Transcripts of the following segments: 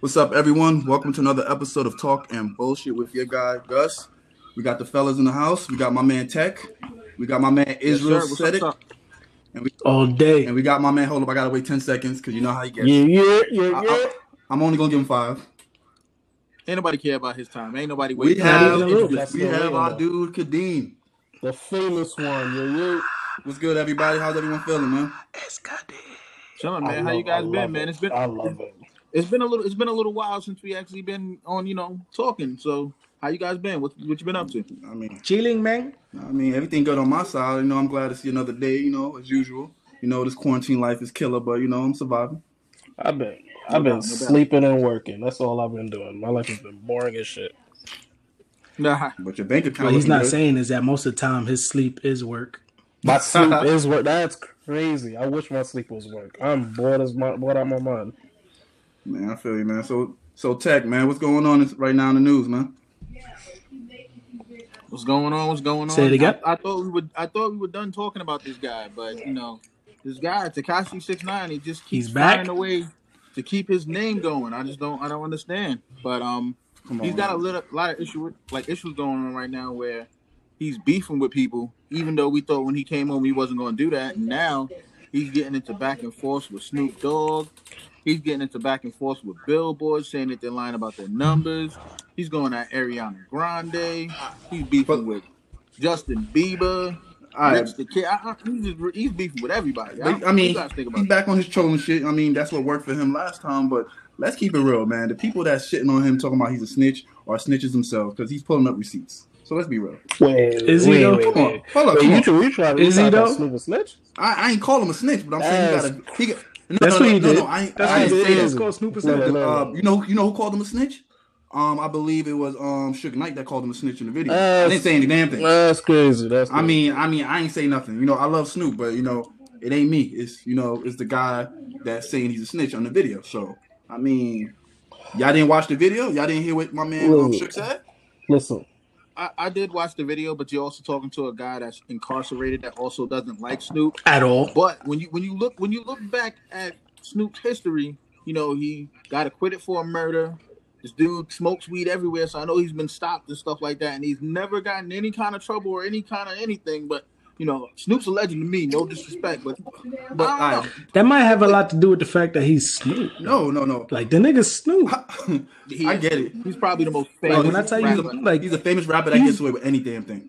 What's up, everyone? Welcome to another episode of Talk and Bullshit with your guy Gus. We got the fellas in the house. We got my man Tech. We got my man Israel Yes, sir. said it, and we all day. and we got my man. Hold up, I gotta wait ten seconds because you know how he gets. Yeah, yeah, yeah, I, yeah. am only gonna give him five. Ain't nobody care about his time. Ain't nobody waiting. We have even a little bit. we have our though. dude Kadeem. The famous one. Yeah, yeah. What's good, everybody? How's everyone feeling, man? It's Kadeem. Chilling, man. I How you guys been, love man? it. It's been I love it. It's been a little it's been a little while since we actually been on, you know, talking. So how you guys been? What what you been up to? I mean, Chilling, man. I mean, everything good on my side. You know, I'm glad to see another day. You know, as usual. You know, this quarantine life is killer, but you know, I'm surviving. I've been, I've been no doubt. sleeping and working. That's all I've been doing. My life has been boring as shit. Nah. But your bank account. What he's not good. saying is that most of the time his sleep is work. My sleep is work. That's crazy. I wish my sleep was work. I'm bored as my bored out my mind. Man, I feel you, man. So, so Tech, man, what's going on right now in the news, man? What's going on? What's going on? Say it again. I, I thought we would I thought we were done talking about this guy, but you know, this guy, Tekashi six nine, he just keeps He's back? finding a way to keep his name going. I just don't I don't understand. But um on, he's got a little, lot of issue with, like issues going on right now where he's beefing with people, even though we thought when he came home he wasn't going to do that. And now he's getting into back and forth with Snoop Dogg. He's getting into back and forth with Billboard, saying that they're lying about their numbers. He's going at Ariana Grande. He's beefing But- with Justin Bieber. All right. The kid. I, I, he's, just, he's beefing with everybody. But, don't- I mean, what you guys think about he's back on his trolling shit. I mean, that's what worked for him last time. But let's keep it real, man. The people that's shitting on him talking about he's a snitch are snitches themselves because he's pulling up receipts. So let's be real. Wait, Is he wait, though? wait, Come on, hold up. Wait, you, on. try, you try, you Is he to though? Snoop a snitch? I, I ain't calling him a snitch, but I'm saying That's- he got a. He got, no, That's no, what he no, did. No, I, ain't- That's I what ain't he say did. that. It's called Snoop a No, snitch. no, Uh, you know, you know who called him a snitch? Um, I believe it was um Suge Knight that called him a snitch in the video. Uh, I didn't say any damn thing. That's crazy. That's I mean, I mean, I ain't say nothing. You know, I love Snoop, but you know, it ain't me. It's you know, it's the guy that's saying he's a snitch on the video. So, I mean, y'all didn't watch the video. Y'all didn't hear what my man um, Wait. Shook said. listen. I, I did watch the video, but you're also talking to a guy that's incarcerated that also doesn't like Snoop. At all. But when you when you look when you look back at Snoop's history, you know he got acquitted for a murder. This dude smokes weed everywhere, so I know he's been stopped and stuff like that, and he's never gotten any kind of trouble or any kind of anything. But you know, Snoop's a legend to me. No disrespect, but but I don't right. That might have a lot to do with the fact that he's Snoop. No, no, no. Like the nigga Snoop. know. He I get it. He's probably the most Like famous. when I tell you, rapper. like He's a famous rapper that gets away with any damn thing.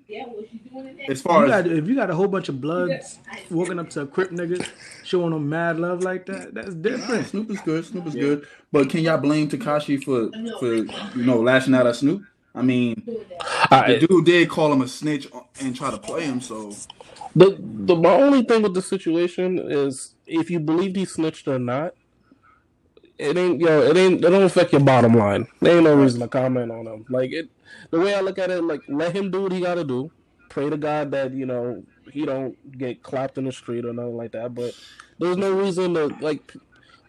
As you far got, as if you got a whole bunch of bloods walking up to a crip nigga, showing them mad love like that, that's different. Snoop is good, Snoop is good. But can y'all blame Tekashi for for you know lashing out at Snoop? I mean, I, the dude did call him a snitch and try to play him. So The the my only thing with the situation is if you believe he snitched or not, it ain't yo, it ain't it don't affect your bottom line. There ain't no reason to comment on him. Like it the way I look at it, like let him do what he gotta do. Pray to God that, you know, he don't get clapped in the street or nothing like that. But there's no reason to like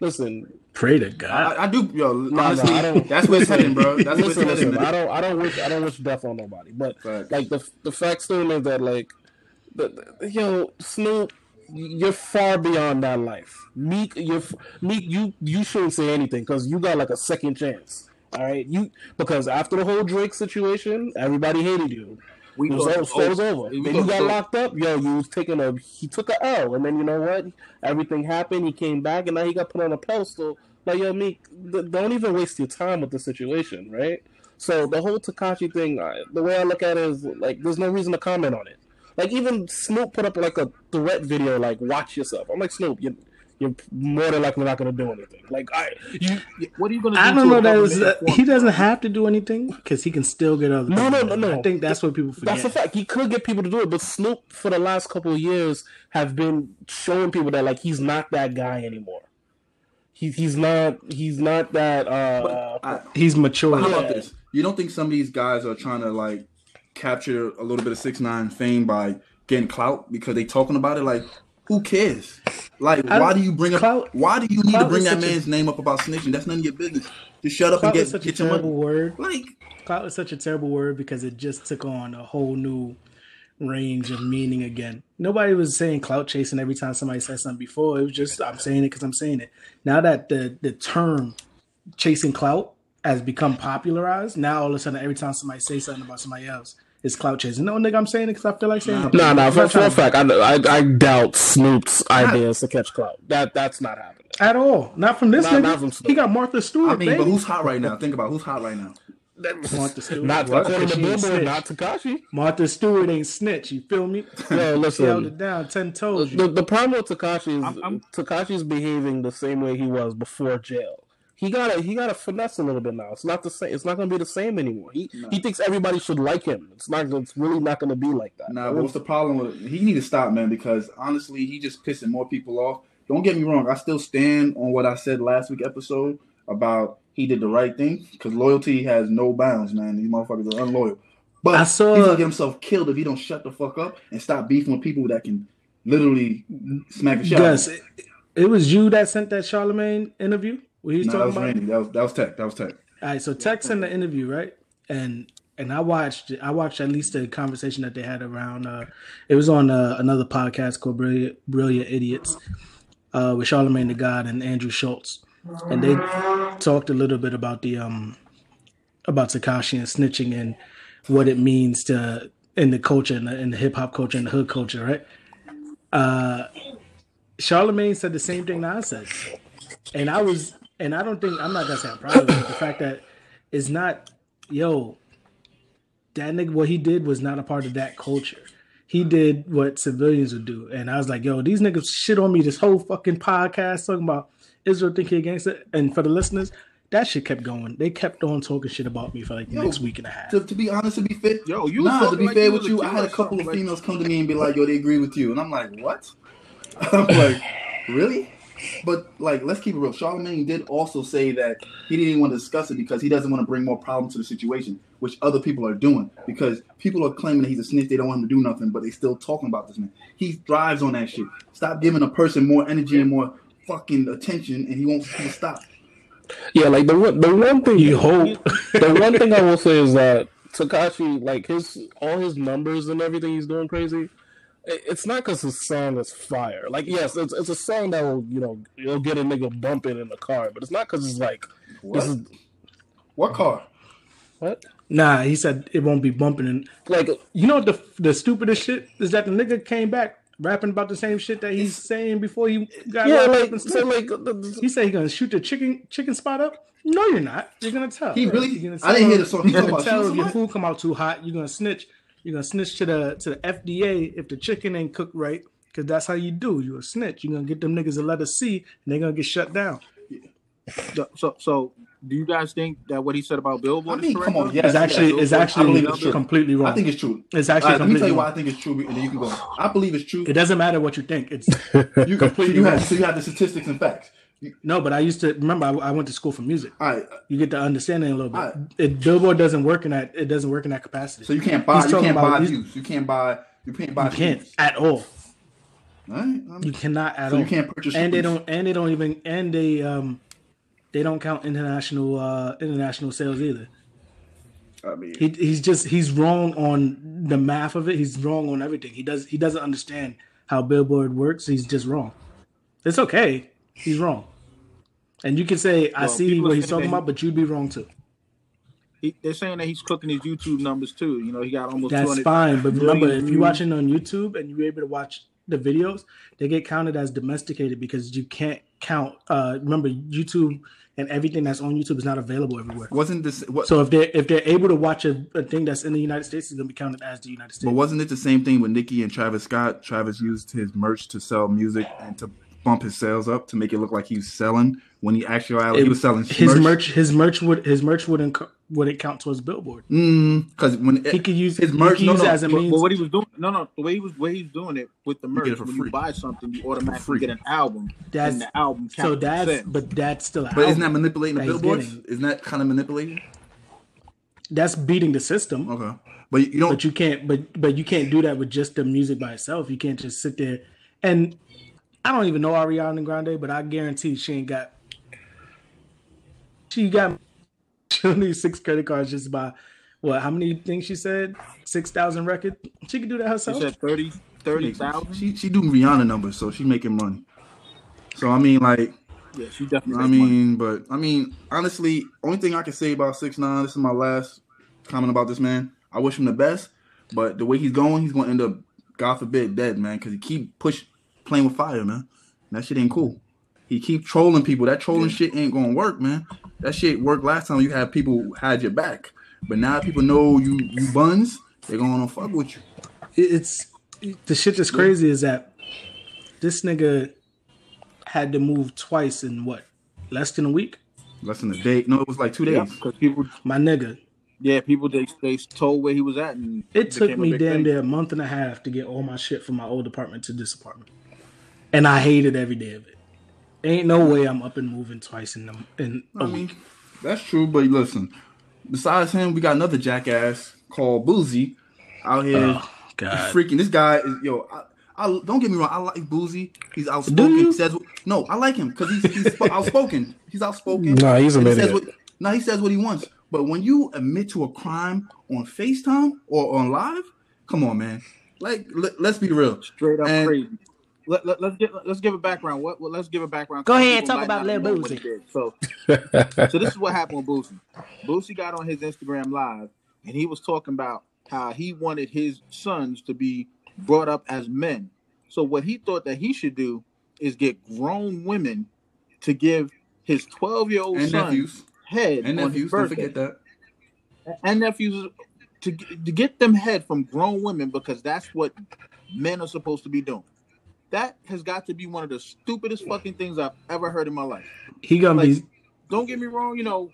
listen, Pray to God. I, I do, yo. no, honestly, I don't that's what's listen, heading, bro. That's what's listen, heading. listen, I don't I don't wish I don't wish death on nobody. But Facts. like the the fact still is that like the, the yo Snoop, you're far beyond that life. Meek, you're Meek. You you shouldn't say anything because you got like a second chance. All right, you because after the whole Drake situation, everybody hated you. We It was, thought over, was over. We Then you got locked up. Yo, you was taking a. He took a L, and then you know what? Everything happened. He came back, and now he got put on a pedestal. Like yo, Meek, th- don't even waste your time with the situation, right? So the whole Tekashi thing, I- the way I look at it is like, there's no reason to comment on it. Like even Snoop put up like a threat video, like "Watch yourself." I'm like Snoop, you you're more than likely not going to do anything. Like I, you, What are you going to do? I don't know that that is, government uh, he doesn't have to do anything because he can still get other. No, no, no, no. I think that's what people forget. That's a fact. He could get people to do it, but Snoop for the last couple of years have been showing people that like he's not that guy anymore. He's he's not he's not that. uh I, He's mature. How about Yeah. this? You don't think some of these guys are trying to like capture a little bit of six nine fame by getting clout because they talking about it? Like, who cares? Like, why do you bring up? clout- why do you need to bring that such a- man's name up about snitching? That's none of your business. Just shut up and get such a get your money. word. Like, Clout is such a terrible word because it just took on a whole new range of meaning again. Nobody was saying clout chasing every time somebody said something before. It was just I'm saying it because I'm saying it. Now that the the term chasing clout has become popularized. Now all of a sudden, every time somebody says something about somebody else, it's clout chasing. No, nigga, I'm saying it because I feel like saying it. No, no, for, for a fact, I, I, I doubt Snoop's ideas to catch clout. That that's not happening. At all. Not from this Not- nigga. not from Snoop. he got Martha Stewart, I mean, baby. but who's hot right now? Think about who's hot right now. Martha Stewart. Not What? according to ain't Billboard, snitch. not Tekashi. Martha Stewart ain't snitch. You feel me? Yo, She held listen. it down. Ten toes. The, the problem with Tekashi is I'm- I'm- Tekashi's behaving the same way he was before jail. He got to he got to finesse a little bit now. It's not the same. It's not going to be the same anymore. He he thinks everybody should like him. It's not. It's really not going to be like that. Nah, what's the problem with He need to stop, man, because honestly, he just pissing more people off. Don't get me wrong. I still stand on what I said last week episode about he did the right thing because loyalty has no bounds, man. These motherfuckers are unloyal. But I saw- he's gonna get himself killed if he don't shut the fuck up and stop beefing with people that can literally smack a shit out of Gus, it, it was you that sent that Charlemagne interview where he's No, that talking was about. Randy. That was that was tech. That was tech. All right, so Tech's in the interview, right? And and I watched I watched at least the conversation that they had around. Uh, it was on uh, another podcast called Brilliant, Brilliant Idiots uh, with Charlemagne the God and Andrew Schulz, and they talked a little bit about the um about Tekashi and snitching and what it means to in the culture in the, in the hip hop culture and the hood culture, right? Uh, Charlemagne said the same thing that I said, and I was, and I don't think I'm not gonna say I'm proud of it. The fact that it's not, yo, that nigga, what he did was not a part of that culture. He did what civilians would do, and I was like, yo, these niggas shit on me this whole fucking podcast talking about Israel thinking against it. And for the listeners, that shit kept going. They kept on talking shit about me for like the Yo, next week and a half. To, to be honest, to be fair, Yo, you was nah, to be like fair you with you, I had a couple of something, like- females come to me and be like, "Yo, they agree with you," and I'm like, "What?" I'm like, "Really?" But like, let's keep it real. Charlemagne did also say that he didn't even want to discuss it because he doesn't want to bring more problems to the situation, which other people are doing. Because people are claiming that he's a snitch, they don't want him to do nothing, but they still talking about this man. He thrives on that shit. Stop giving a person more energy and more fucking attention, and he won't stop. Yeah, like the one the one thing You hope. the one thing I will say is that Tekashi, like his all his numbers and everything he's doing crazy. It- It's not because his song is fire. Like, yes, it's, it's a song that will, you know, you'll get a nigga bumping in the car, but it's not because it's like, What? this is What car? what? Nah, he said it won't be bumping. And Like, you know what the the stupidest shit is that the nigga came back rapping about the same shit that he's saying before he got yeah, up like, and so like, the- the- He said he's gonna shoot the chicken chicken spot up. No, you're not. You're gonna tell. He really- gonna I didn't hear the song. He You're gonna tell if your food come out too hot. You're gonna snitch. You're gonna snitch to the to the FDA if the chicken ain't cooked right. Cause that's how you do. You a snitch. You're gonna get them niggas a letter C, and they're gonna get shut down. So, so, so, do you guys think that what he said about I Billboard mean, is correct? come on, though? yes, It's actually yes. it's actually it's true. completely wrong. I think it's true. it's All actually right, let me tell completely you why I think it's true, and then you can go. I believe it's true. It doesn't matter what you think. It's You completely you have so you have the statistics and facts. No, but I used to remember. I, I went to school for music. all right, You get the understanding a little bit. Alright. It, Billboard doesn't work in that. It doesn't work in that capacity. so you can't buy you can't about- buy views. You can't buy you can't buy you can't views. at all. All right, You cannot at So all. you can't purchase and they don't. And they don't even. And they um, they don't count international uh international sales either. I mean, He, he's just he's wrong on the math of it. He's wrong on everything. He does he doesn't understand how Billboard works. He's just wrong. It's okay. He's wrong. And you can say I Well, see what he's talking about, but you'd be wrong too. He, they're saying that he's cooking his YouTube numbers too. You know, he got almost That's 200 fine. But remember, if you're watching on YouTube and you're able to watch the videos, they get counted as domesticated because you can't count. Uh, remember, YouTube and everything that's on YouTube is not available everywhere. wasn't this what? So if they're if they're able to watch a, a thing that's in the United States, it's gonna be counted as the United States. but wasn't it the same thing with Nicki and Travis Scott? Travis used his merch to sell music and to bump his sales up to make it look like he was selling when he actually he was selling his merch. His merch would his merch wouldn't co- wouldn't count towards Billboard. Mm-hmm. Because when He could use his merch, no, no, it as a But, means. but what he was doing, no, no, the way he was, way he's doing it with the merch. it for when free. you buy something, you automatically get an album, That's- and the album so that's sales. but that's still. But isn't that manipulating the that he's billboards? Isn't that kind of manipulating? that's beating the system. Okay, but you don't. but you can't but but you can't do that with just the music by itself you can't just sit there and i don't even know ariana grande but i guarantee she ain't got she got she don't need six credit cards just by what how many things she said 6000 records she could do that He herself said 30 30,000. she she do Rihanna numbers, so she making money. So I mean, like, Yeah, she definitely. I makes money. mean, but I mean, honestly, only thing I can say about six nine. This is my last comment about this man. I wish him the best, but the way he's going, he's going to end up, God forbid, dead, man. Because he keep push playing with fire, man. That shit ain't cool. He keep trolling people. That trolling shit ain't gonna work, man. That shit worked last time. You had people who had your back, but now people know you you buns. They're gonna fuck with you. It's the shit that's crazy is that this nigga had to move twice in what less than a week. Less than a day. No, it was like two days. because people, My nigga, yeah, people they they told where he was at, and it took me big damn thing. near a month and a half to get all my shit from my old apartment to this apartment, and I hated every day of it. Ain't no way I'm up and moving twice in them in a I mean, week. that's true, but listen. Besides him, we got another jackass called Boosie out here. Oh, God. freaking this guy is yo. I, I don't get me wrong. I like Boosie. He's outspoken. He says no. I like him because he's, he's outspoken. He's outspoken. Nah, he's an And he says idiot. what, no, he says what he wants. But when you admit to a crime on Facetime or on live, come on, man. Like let, us be real. straight up And- crazy. Let, let, let's get let's give a background. What well, let's give a background. Go ahead, people talk about not Lil know Boosie. So so this is what happened with Boosie. Boosie got on his Instagram live and he was talking about how he wanted his sons to be brought up as men. So what he thought that he should do is get grown women to give his 12 year old And son nephews. head And on nephews. his Don't birthday forget that. and nephews to, to get them head from grown women because that's what men are supposed to be doing. That has got to be one of the stupidest fucking things I've ever heard in my life. He gonna be don't get me wrong, you know,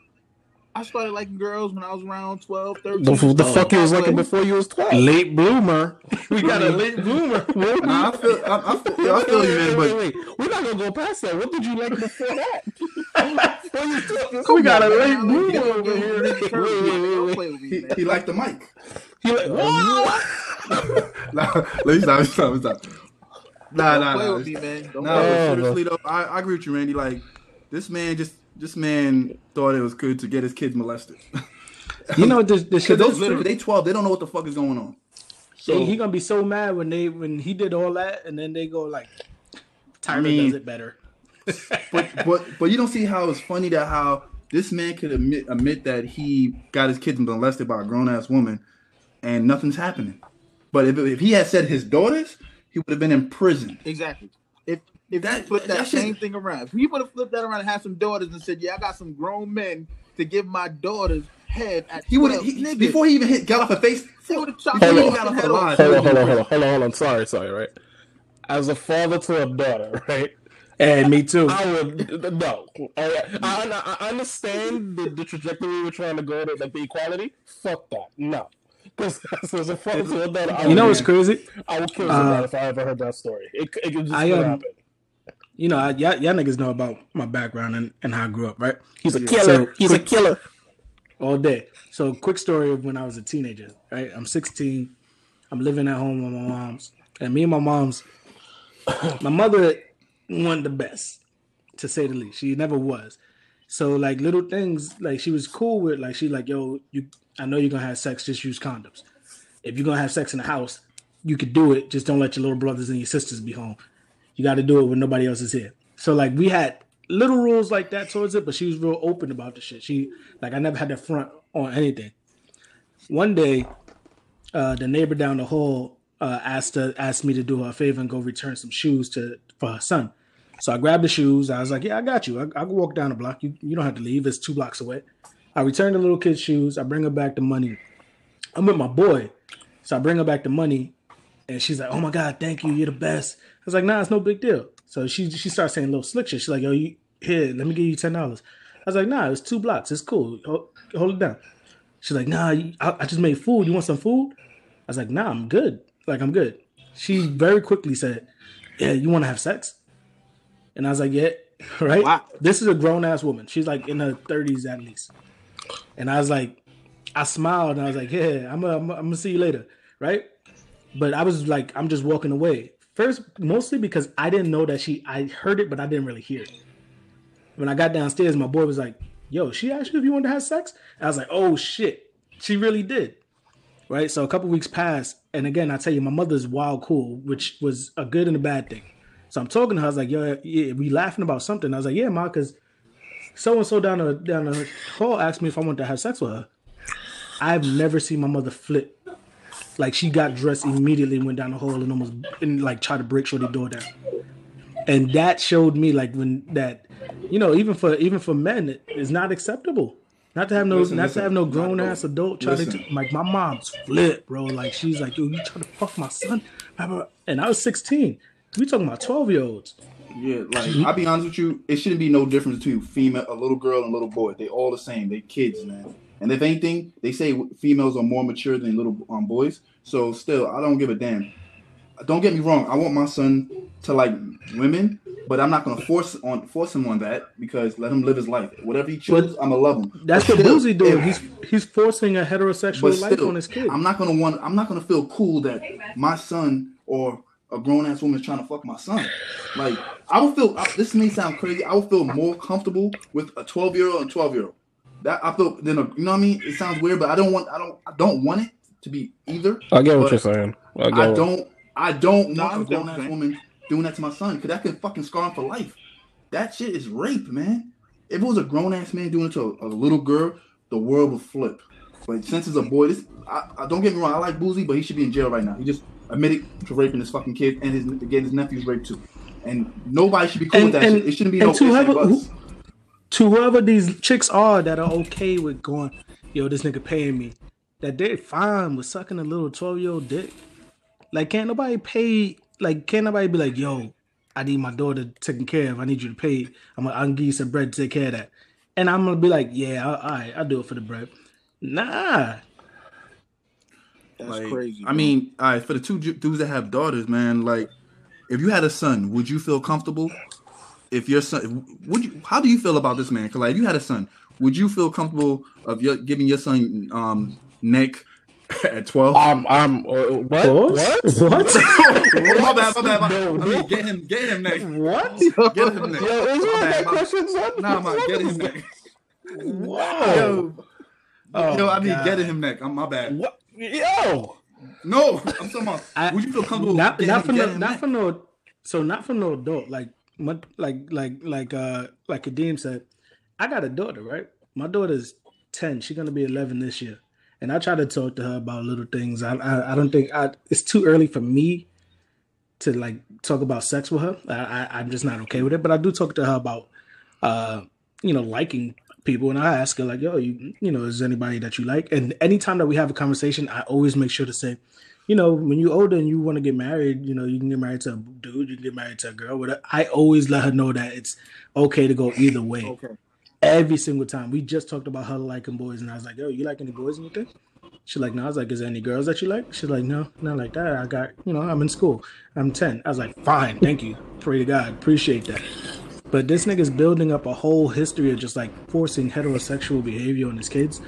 I started liking girls when I was around 12, 13. The, the fuck you was But- looking before you was twelve. late bloomer. We got a late bloomer. Nah, I feel. I, I feel, I feel you, man. But wait, wait. We're not gonna go past that. What did you like before that? Before you took this- We got a late bloomer girls over here. really. Wait, wait, wait, me, he, he liked the mic. He like, whoa! nah, let me stop. Let me stop. Let me stop. Nah, Don't nah, play nah. with me, man. Don't Nah, play with but seriously though, I, I agree with you, Randy. Like this man just this man thought it was good to get his kids molested. You know this this shit. Those those literally they twelve, they don't know what the fuck is going on. They, he gonna be so mad when they when he did all that, and then they go like, Tyler mean- does it better. But but but you don't see how it's funny that how this man could admit admit that he got his kids molested by a grown ass woman, and nothing's happening. But if, if he had said his daughters, he would have been in prison. Exactly. If if That- that, that, that shit- same thing around, if he would have flipped that around and had some daughters and said, "Yeah, I got some grown men to give my daughters head at He would have before he even hit got off a face. he would have chopped Before his he Hold got fucking off head off. Hold on, hold on, hold on, hold on, hold on. Sorry, sorry, right? As a father to a daughter, right? And me too. I would no. I, I, I understand the, the trajectory we're trying to go to, like the equality. Fuck that, no. Because as a father to a I You know what's crazy? I would kill Uh, somebody if I ever heard that story. It, it could just I, um, happen. You know, I, y'all, y'all niggas know about my background and, and how I grew up, right? He's a killer. So, He's a killer. all day. So, quick story of when I was a teenager, right? I'm 16. I'm living at home with my mom's. And me and my mom's, my mother wasn't the best, to say the least. She never was. So, like, little things, like, she was cool with, like, she, like, yo, you, I know you're to have sex, just use condoms. If you're to have sex in the house, you could do it. Just don't let your little brothers and your sisters be home. You got to do it when nobody else is here. So, like, we had little rules like that towards it, but she was real open about the shit. She, like, I never had to front on anything. One day, uh, the neighbor down the hall uh, asked asked me to do her a favor and go return some shoes to for her son. So I grabbed the shoes. I was like, "Yeah, I got you. I, I can walk down the block. You you don't have to leave. It's two blocks away." I return the little kid's shoes. I bring her back the money. I'm with my boy, so I bring her back the money, and she's like, "Oh my god, thank you. You're the best." I was like, "Nah, it's no big deal." So she she starts saying little slick shit. She's like, "Yo, you here? Let me give you ten dollars." I was like, "Nah, it's two blocks. It's cool. Hold, hold it down." She's like, "Nah, you- I, I just made food. You want some food?" I was like, "Nah, I'm good. Like, I'm good." She very quickly said, "Yeah, you want to have sex?" And I was like, "Yeah, right." Wow. This is a grown ass woman. She's like in her 30s at least. And I was like, I smiled and I was like, "Yeah, I'm gonna I'm gonna see you later." Right? But I was like, I'm just walking away. First, mostly because I didn't know that she. I heard it, but I didn't really hear it. When I got downstairs, my boy was like, "Yo, she asked you if you wanted to have sex." I was like, "Oh shit, she really did." Right. So a couple weeks passed, and again, I tell you, my mother's wild cool, which was a good and a bad thing. So I'm talking to her. I was like, "Yo, yeah, we laughing about something." I was like, "Yeah, ma, because so and so down the down the hall asked me if I wanted to have sex with her." I've never seen my mother flip. Like she got dressed immediately, went down the hall, and almost and like tried to break Shorty door down. And that showed me like when that, you know, even for even for men, it is not acceptable. Not to have no, Listen, not listen. to have no grown ass adult try Listen. to like my mom's flip, bro. Like she's like, yo, you trying to fuck my son? And I was 16. We talking about 12 year olds. Yeah, like I'll be honest with you, it shouldn't be no difference between female, a little girl and a little boy. They all the same. They kids, man. And if anything, they say females are more mature than little um, boys. So still, I don't give a damn. Don't get me wrong. I want my son to like women, but I'm not gonna force on force him on that because let him live his life. Whatever he chooses, I'm gonna love him. That's But what still, Boosie doing. if- He's he's forcing a heterosexual life still, on his kid. I'm not gonna want. I'm not gonna feel cool that my son or a grown ass woman is trying to fuck my son. Like I would feel. This may sound crazy. I would feel more comfortable with a 12 year old and 12 year old. That I feel. Then a, you know what I mean. It sounds weird, but I don't want. I don't. I don't want it to be either. I get what you're saying. I, get I don't. I don't No, I want a understand grown ass woman doing that to my son because that can fucking scar him for life. That shit is rape, man. If it was a grown ass man doing it to a, a little girl, the world would flip. But since it's a boy, this I, I don't get me wrong. I like Boosie, but he should be in jail right now. He just admitted to raping his fucking kid and his getting his nephew's raped too. And nobody should be cool And- with that and- shit. It shouldn't be no to whoever- buts. to whoever these chicks are that are okay with going, yo, this nigga paying me, that they're fine with sucking a little 12 year old dick. Like, can't nobody pay, like, can't nobody be like, yo, I need my daughter taken care of. I need you to pay. I'm gonna, I'll give you some bread to take care of that. And I'm gonna be like, yeah, all right, I'll do it for the bread. Nah. That's Like, crazy. I mean, all right, for the two dudes that have daughters, man, like, if you had a son, would you feel comfortable if your son? Would you? How do you feel about this, man? Because like, if you had a son, would you feel comfortable of your giving your son um neck at twelve? I'm, I'm, uh, what? What? What? my bad, my bad. My, No, I mean, get him, get him neck. what? Get him neck. Yo, is My that bad, that question, son? Nah, man, get him neck. Wow. Yo, Oh, yo, I mean, God. getting him neck. I'm my bad. What? Yo. No, I'm talking about. I- would you feel comfortable? not getting not for no, not for no so not for no adult like my, like like like uh like Kadeem said I got a daughter right my daughter's 10 she's gonna be 11 this year and I try to talk to her about little things I I, I don't think I it's too early for me to like talk about sex with her I, I I'm just not okay with it but I do talk to her about uh you know liking people and I ask her like yo you you know is there anybody that you like and anytime that we have a conversation I always make sure to say you know, when you're older and you want to get married, you know, you can get married to a dude, you can get married to a girl. Whatever. I always let her know that it's okay to go either way. okay. Every single time. We just talked about her liking boys, and I was like, "Yo, you like any boys in your thing?" She's like, "No." I was like, "Is there any girls that you like?" She's like, "No, not like that. I got, you know, I'm in school. I'm 10." I was like, "Fine, thank you. Pray to God, appreciate that." But this nigga's building up a whole history of just like forcing heterosexual behavior on his kids.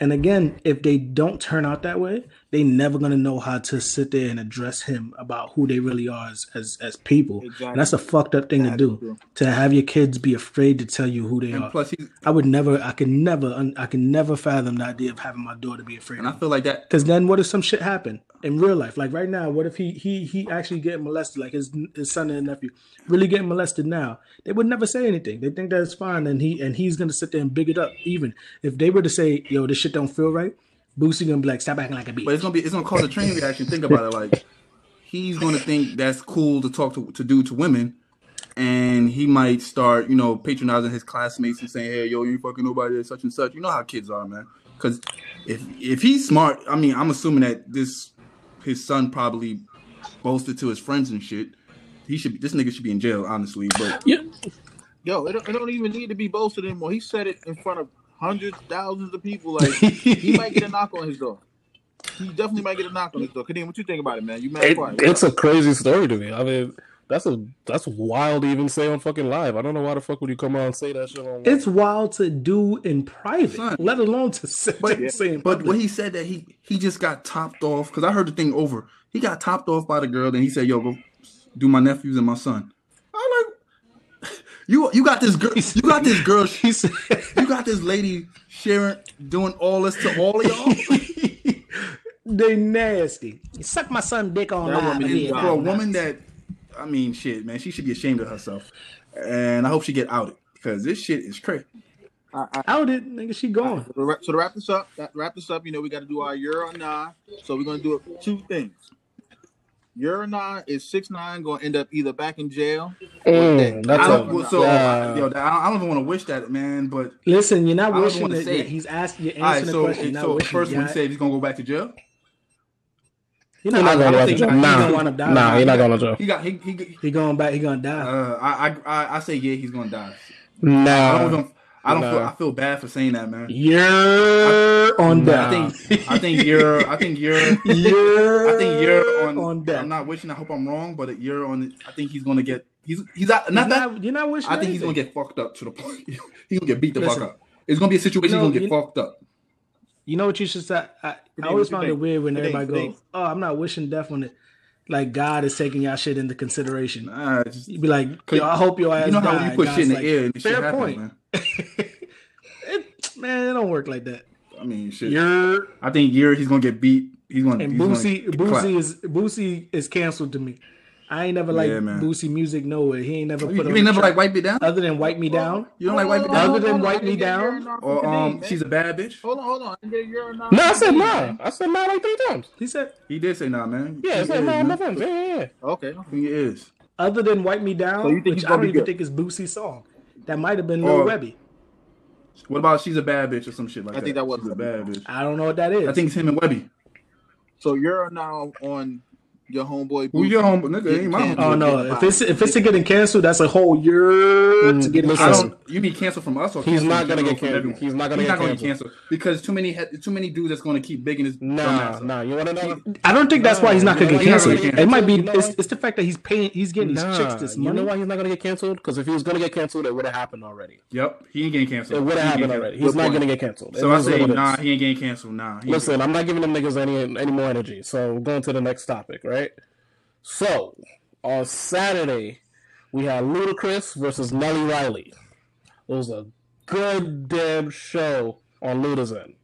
And again, if they don't turn out that way, they never gonna know how to sit there and address him about who they really are as as, as people. Exactly. And that's a fucked up thing to do. true. To have your kids be afraid to tell you who they And are. plus, I would never, I can never, I can never fathom the idea of having my daughter be afraid. and I feel like that. Because then, what if some shit happen in real life? Like right now, what if he he he actually getting molested? Like his his son and nephew really getting molested now? They would never say anything. They think that's fine, and he and he's gonna sit there and big it up. Even if they were to say, "Yo, this shit don't feel right," Boosie gonna be like, "Stop acting like a bitch. But bitch." it's gonna be it's gonna cause a train reaction. Think about it. Like he's gonna think that's cool to talk to to do to women, and he might start you know patronizing his classmates and saying, "Hey, yo, you ain't fucking nobody, such and such." You know how kids are, man. Because if if he's smart, I mean, I'm assuming that this his son probably boasted to his friends and shit. He should be, this nigga should be in jail, honestly. But Yeah, Yo, it don't, it don't even need to be boasted anymore. He said it in front of hundreds, thousands of people. Like he might get a knock on his door. He definitely might get a knock on his door. Kadeem, what you think about it, man? You mad It, quiet. it's a crazy story to me. I mean, that's a that's wild to even say on fucking live. I don't know why the fuck would you come out and say that shit on. it's wild to do in private, Son. let alone to sit But- there and say But when he said that he he just got topped off because I heard the thing over. He got topped off by the girl. Then he said, "Yo, go do my nephews and my son." I'm like, you you got this girl. You got this girl. he said, You got this lady sharing doing all this to all of y'all. "They nasty. You suck my son dick on That live. woman and is he- For a woman that I mean, shit, man, she should be ashamed of herself, and I hope she get outed because this shit is crazy. I, I, Out it, nigga. She gone. so to wrap- so to wrap this up, that, wrap this up. You know, we got to do our year or nah. So we're gonna do it two things. Year or nah is six nine going to end up either back in jail. Mm, that's I a, don't, well, so, yeah. yo, I I don't even want to wish that, man. But Listen, you're not I wishing wanna that, say he's asking. You're all right, answering the so question. You're not so wishing. first one yeah? said he's gonna go back to jail. You're He's not, not going to think jail. he's Nah, gonna wind up nah, he's not going to jail. He got he he. He going back. He gonna die. Uh, I, I I I say yeah, he's gonna die. I Nah, don't even, I don't Nah. feel uh, I feel bad for saying that, man. You're on Nah. I that. think I think you're I think you're You're I think you're on. on that. I'm not wishing. I hope I'm wrong, but you're on. I think he's gonna get. He's he's not, not that. not, you're not wishing. I think he's gonna get fucked up to the point. he's gonna get beat the Listen. fuck up. It's gonna be a situation. You know, he's gonna get fucked up. You know what you should say? I, I always you found it weird when everybody goes, "Oh, I'm not wishing death on it." Like God is taking y'all shit into consideration. Nah, just, You'd be like, Yo, "I hope your ass." you know how die. you put God's shit in the like, air and shit fair happens, point. man. it, man, it don't work like that. I mean, shit. You're I think you're. He's gonna get beat. He's gonna. and Boosie. Boosie is Boosie is canceled to me. I ain't never like Yeah, man. Boosie music nowhere. He ain't never put. you on ain't never track. like wipe me down, other than wipe me down. You don't like wipe me down? Other than wipe me didn't get a down? or nah from or today, um, man. she's a bad bitch. Hold on, hold on. I didn't get a year or nah No, I said today, nah. man. I said nah like three times. He said, He did say nah, man. Yeah, I he said is, nah on my man. phone. Yeah, yeah, yeah. Okay. He is. other than wipe me down, So you think which I don't even good? think is Boosie's song. That might have been Lil Or- Webbie. What about she's a bad bitch or some shit like I that? I think that was she's a bad bitch. I don't know what that is. I think it's him and Webbie. So you're now on your homeboy. Who Boosie. your home nigga? Ain't my Getting homeboy. Oh no! Getting If it's if it's to getting canceled, that's a whole year to get Mm, listen. I canceled. don't. You mean canceled from us or He's cancel not gonna get canceled. everyone? He's not gonna He's get not gonna canceled. get canceled because too many too many dudes that's gonna keep bigging his dumb Nah, ass nah. You want to know? I don't think that's why he's not gonna get he's not gonna canceled. It might be it's, it's the fact that he's paying he's getting these chicks this money. you know why he's not gonna get canceled? Because if he was gonna get canceled, it would have happened already. Yep, he ain't getting canceled. It would have happened already. He's not gonna get canceled. So I is say nah, he ain't getting canceled. Nah. Listen, I'm not giving them niggas any any more energy. So going to the next topic, right? So on Saturday, we had Ludacris versus Nelly Riley. It was a good damn show on Luda's end.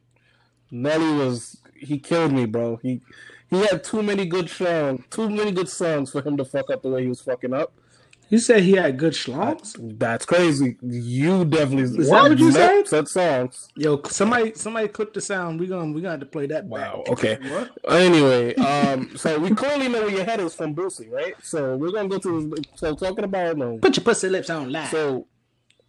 Nelly was he killed me, bro. He he had too many good songs, too many good songs for him to fuck up the way he was fucking up. You said he had good schlongs. That's crazy. You definitely Is that what you said? Said songs. Yo, somebody somebody clip the sound. We gonna we gonna have to play that back. Wow. Okay. What? Anyway, um, so we clearly know where your head is from Boosie, right? So we're gonna go to so talking about no. Put your pussy lips on live. So,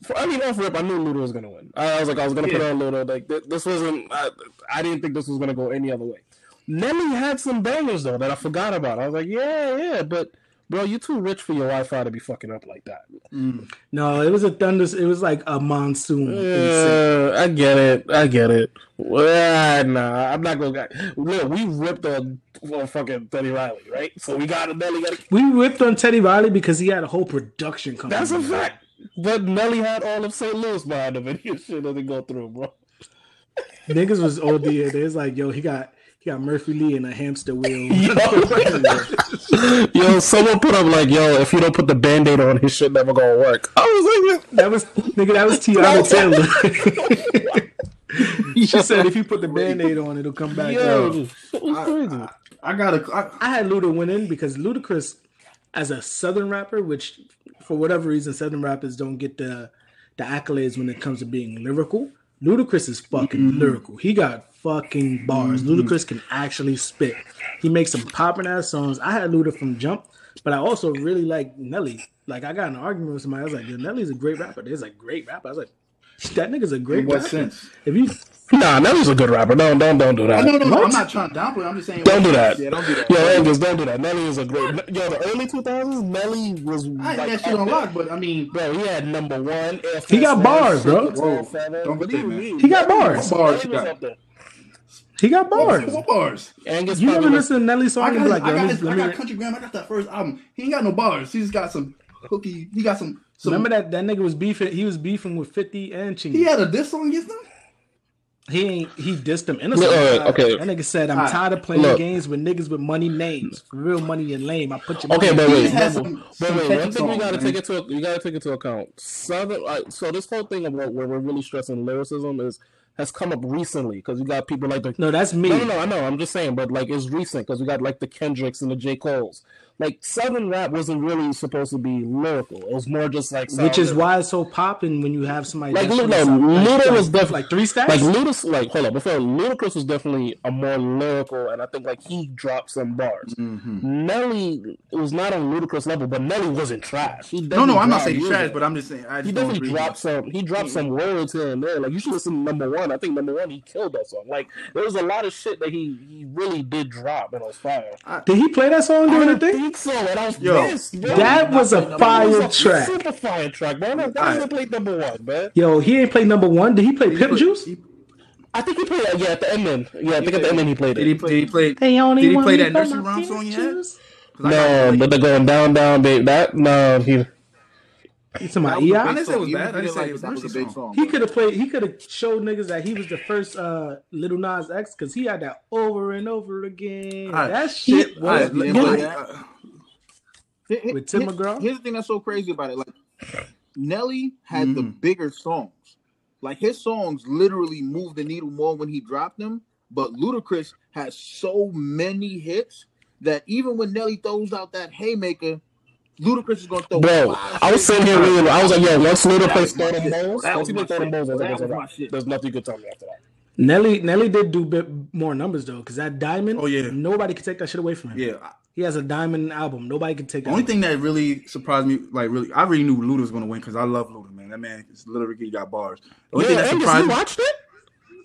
for, I mean, off rip, I knew Luda was gonna win. I, I was like, I was gonna put on Luda. Like th- this wasn't. I, I didn't think this was gonna go any other way. Nelly had some bangers though that I forgot about. I was like, yeah, yeah, but bro, you're too rich for your Wi-Fi to be fucking up like that. Mm. no, it was a thunder. It was like a monsoon. It. Uh, I get it. I get it. Well, nah, I'm not gonna. Look, we ripped on, on fucking Teddy Riley, right? So we got a Nelly. Got We ripped on Teddy Riley because he had a whole production company. That's a fact. But Nelly had all of St. Louis behind him, and his shit doesn't go through, bro. Niggas was OD. It's like, yo, he got he got Murphy Lee in a hamster wheel. yo, someone put up like, yo, if you don't put the band-aid on, his shit never gonna work. I was like, that was nigga. That was Teyana Taylor. she said if you put the band-aid on, it'll come back. yo, Yo, it was crazy. I gotta. I, I had Luda winning because Ludacris, as a Southern rapper, which for whatever reason Southern rappers don't get the the accolades when it comes to being lyrical. Ludacris is fucking mm-hmm. lyrical. He got fucking bars. Mm-hmm. Ludacris can actually spit. He makes some popping ass songs. I had Luda from Jump, but I also really like Nelly. Like I got in an argument with somebody. I was like, "Yo, Nelly's a great rapper." There's a great rapper. I was like, "That nigga's a great in what rapper." sense? If you Nah, Nelly's a good rapper. No, don't, don't do that. Oh, no, no, no. What? I'm not trying to downplay. I'm just saying. Don't do that. Yeah, don't do that. Yo, Angus, don't do that. Nelly is a great. Yo, the early 2000s, Nelly was I ain't like that shit up on lock, but I mean, Bro, he had number one. Air He got bars, bro. Whoa, don't What get do you that, man. mean? He got Nelly bars. was- What bars Nelly you was got? up there. He got bars, what bars? Angus you probably never was- listen to Nelly's song I and got, be like, I "Yo, got, let his, me, I let me got Country Grammar. I got that first album. He ain't got no bars. He's got some hooky. He got some. some Remember that that nigga was beefing. He was beefing with Fifty and Chingy. He had a diss song against them. He ain't. He dissed them in a Look, song. alright, okay. That nigga said, "I'm Alright, tired of playing look. games with niggas with money names. Real money and lame. I put your Okay, but in wait, but, some- but wait. One thing we gotta man. take into you gotta take it into account. Southern. Uh, so this whole thing about where we're really stressing lyricism is has come up recently because you got people like the No, that's me. No, no, no, I know. I'm just saying, but like it's recent because we got like the Kendricks and the J. Cole's. Like Southern rap wasn't really supposed to be lyrical. It was more just like Which is why it's so popping when you have somebody Like, that's look, no, like, Luda like, was definitely- like three stacks. like Ludacris. Like hold up, before Ludacris was definitely a more lyrical, and I think like he dropped some bars. Mm-hmm. Nelly it was not on Ludacris level, but Nelly wasn't trash. He No, no, I'm not saying he's trash, but I'm just saying I He just definitely agree. dropped some. He dropped some words here and there. Like you should listen to number one. I think number one he killed that song. Like there was a lot of shit that he he really did drop and it was fire. Did he play that song I during the don't thing? Think so. And I was Yo, pissed. Bro. That was a That fire was a track. Super fire track, man. That Alright. even played number one, man. Yo, he ain't played number one. Did he play He Pimp Juice? he- I think he played that. Yeah, at the end. Then. Yeah, I think at the end then he played Did he, it. did he play? They only Did he play that nursery my rhyme song you had? Juice. 'Cause I No, got- but they're going down, down, babe. That no, he. You talking about That EI? I big didn't say it was bad. I didn't say like it was that was a big song. song. He could have played. He could have showed niggas that he was the first uh, Little Nas X because he had that over and over again. Alright. That shit All right, was Yeah, let- but let- that- uh, Here- here- With Tim here- McGraw? Here's the thing that's so crazy about it. Like Nelly had the Mhm. bigger songs. Like his songs literally moved the needle more when he dropped them. But Ludacris has so many hits that even when Nelly throws out that haymaker, Ludacris is gonna throw. Bro, I was sitting here reading. I was like, yo, once Luda That plays was Throw Them. Balls, once he Throw Them Balls, I was shit. like, That was it's my a shit. There's nothing you could tell me after that. Nelly. Nelly did do bit more numbers though, because that diamond. Oh, yeah. nobody could take that shit away from him. yeah. He has a diamond album. Nobody can take The only away. thing that really surprised me, like really, I really knew Luda was gonna win because I love Luda, man. That man is literally got bars. The only thing Yeah, that Angus, surprised you me, watched it?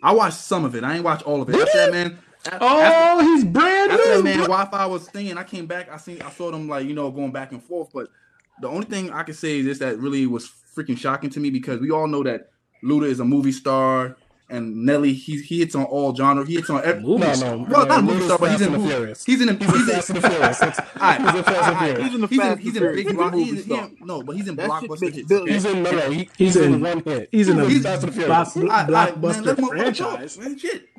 I watched some of it. I ain't watched all of it. Did After you? that, man. a- Oh, after- he's brand After new. that man. Wi-Fi was thinking, I came back. I seen, I saw them like you know going back and forth. But the only thing I can say is this that really was freaking shocking to me because we all know that Luda is a movie star and Nelly he he hits on all genres. He hits on every Movie No, no. Well, not movie Luda's star, but he's in and the movie- Furious. He's in. He's in Fast and the Furious. He's in Fast and. He's in the He's in, Fast he's in big Furious. block. He's a He's, movie he, star. no, but he's in blockbuster makes hits. billions. He's in no, no. He's he's in in- one hit. He's in a He's Fast and the block, Furious. I- I- blockbuster let him- let him franchise. shit.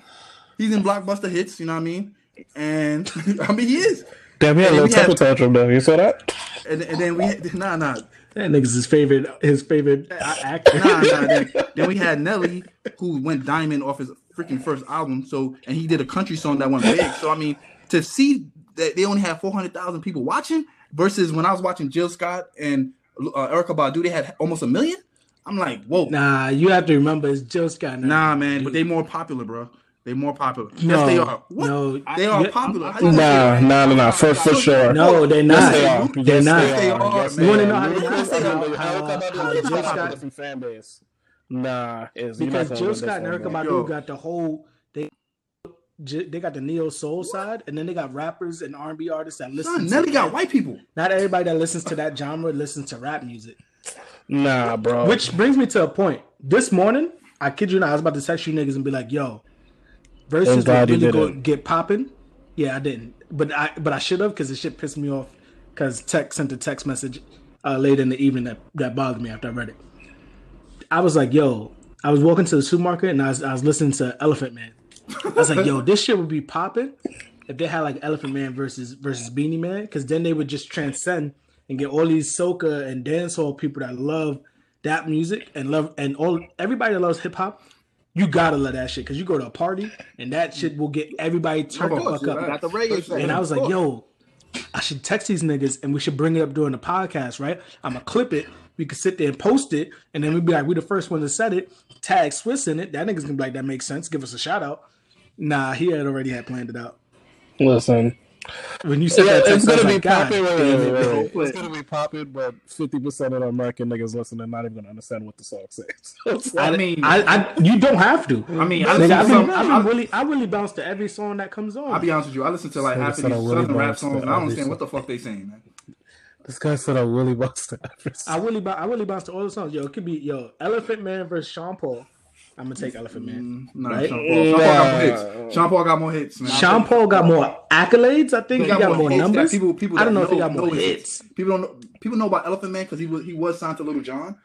He's in blockbuster hits. You know what I mean? And I mean he is. Damn, he had a little we had- temper tantrum though. You saw that? And, and then we had, nah nah That nigga's his favorite. His favorite actor. nah nah. Then, then we had Nelly who went diamond off his freaking first album. So and he did a country song that went big. So I mean to see that they only had four hundred thousand people watching versus when I was watching Jill Scott and uh, Erykah Badu, they had almost a million. I'm like, whoa. Nah, you have to remember it's Jill Scott. now. Nah, man, but they more popular, bro. They more popular. no, yes, they are. What? No, They are popular. I'm- How you Nah, nah, nah, nah. For for sure. No, they're Yes, not. they are. They're Yes, not. They are, Yes. You wanna they know are. how they Ludacris not? and How- Erica how- Badu how is Jill not Scott- a different fan base. Nah, is because Jill Scott and Erica Yo. Badu got the whole they they got the neo soul side, and then they got rappers and R and B artists that listen. Son, to Nelly got white people. Not everybody that listens to that genre listens to rap music. Nah, bro. Which brings me to a point. This morning, I kid you not, I was about to text you niggas and be like, "Yo, versus God really go get popping." Yeah, I didn't, but I but I should have because the shit pissed me off. Because Tech sent a text message uh, late in the evening that that bothered me after I read it. I was like, "Yo," I was walking to the supermarket and I was I was listening to Elephant Man. I was like, "Yo, this shit would be popping if they had like Elephant Man versus versus Beenie Man, because then they would just transcend and get all these soca and dancehall people that love that music and love and all everybody that loves hip hop. You gotta love that shit because you go to a party and that shit will get everybody turned the fuck up. Got the reggae. And I was like, yo, I should text these niggas and we should bring it up during the podcast, right? I'm gonna clip it. We could sit there and post it, and then we'd be like, we the first one to set it. Tag Swizz in it. That nigga's gonna be like, that makes sense. Give us a shout out. Nah, he had already had planned it out. Listen, When you said yeah, that, it's text, I was gonna be like, God popping. Wait, damn wait, wait, wait. It's gonna be popping, but fifty percent of the American niggas listening not even gonna understand what the song says. So I mean, I, I, you don't have to. I mean, I Nigga, listen I've to been, some. I've I'll, really, I really bounce to every song that comes on. I'll be honest with you. I listen to like half of it's these really southern rap songs, and I don't understand what the fuck they saying, man. this guy said I really bust the I really, I really bounce to all the songs. Yo, it could be yo Elephant Man versus Sean Paul. I'm gonna take Elephant Man. Nah, Right? Sean Paul. Sean Paul got more hits. Sean Paul got more hits, man. Sean Paul got more accolades. I think He he got, more, hits numbers. People, people I don't that know if he got more his hits. People don't know. People know about Elephant Man because he was he was signed to Little John,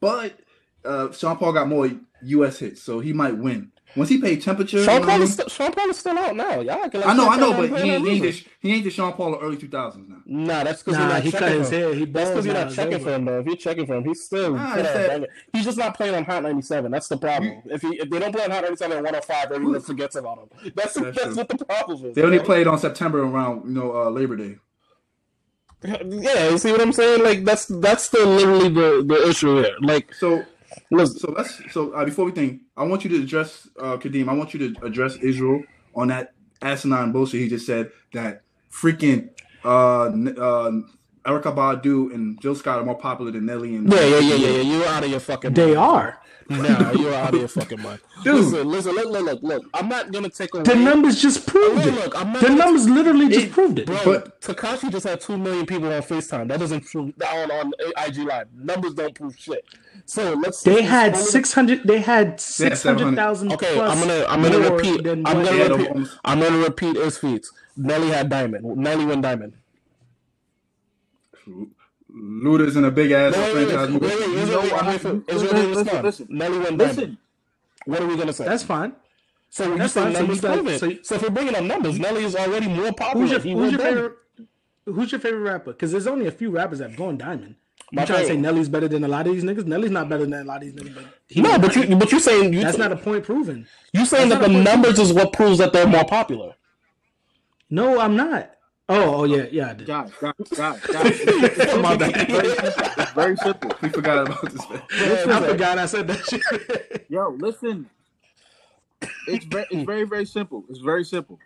but uh, Sean Paul got more U.S. hits, so he might win. Once he paid temperature, Sean you know what I Paul is still, Sean Paul is still out now. Y'all acting like I know, I know, but he, playing he ain't the, he ain't the Sean Paul of early 2000s now. Nah, that's because Nah, you're not he cut checking his for him. hair. He That's because you're not checking over. for him though. If you're checking for him, he's still Nah, put it's out that- banging. He's just not playing on Hot 97. That's the problem. If he if they don't play on Hot 97 and 105, everyone forgets about him. That's That's that's, what the problem is. They only bro. played on September around you know uh, Labor Day. Yeah, you see what I'm saying? Like that's that's the literally the the issue here. Like, So listen, so let's so uh, before we think, I want you to address uh, Kadeem. I want you to address Israel on that asinine bullshit he just said that freaking uh, N- uh, Erykah Badu and Jill Scott are more popular than Nelly and yeah, yeah, yeah, yeah, yeah. You're out of your fucking. They mind. are. Nah, you're out of your fucking mind. Dude. Listen, listen, look, look, look, look. I'm not gonna take away. The numbers just proved it. look, I'm not the gonna- numbers literally just It- proved it. Bro, But- Tekashi just had two million people on FaceTime. That doesn't prove on on IG Live. Numbers don't prove shit. So let's. They let's- had six hundred. They had six hundred thousand. Okay, plus I'm gonna I'm gonna more repeat. I'm gonna Yeah, repeat. almost- I'm gonna repeat his feats. Nelly had diamond. Nelly went diamond. Luda's in a big ass Wait, wait, franchise movie. wait, wait, You Israel, know what? I'm waiting for- Listen, listen, listen. Nelly went. Listen, What are we gonna say? That's fine. so you that's say fine. So numbers you prove it. so- So, if you're bringing up numbers, Nelly is already more popular. Who's your Who's your favorite? Who's your favorite rapper? Because there's only a few rappers that have gone diamond. You My trying to say. Nelly's better than a lot of these niggas? Nelly's not better than a lot of these niggas. But he No, but you but you're saying you that's not a point proven. you saying that's that the not a point numbers is what proves that they're more popular. No, I'm not. Oh, oh yeah, yeah. I did. guys, guys, guys, guys. My It's bad. very simple. Very simple. We forgot about this. Man. I forgot I said that shit. Yo, listen. It's very, it's very, very simple. It's very simple.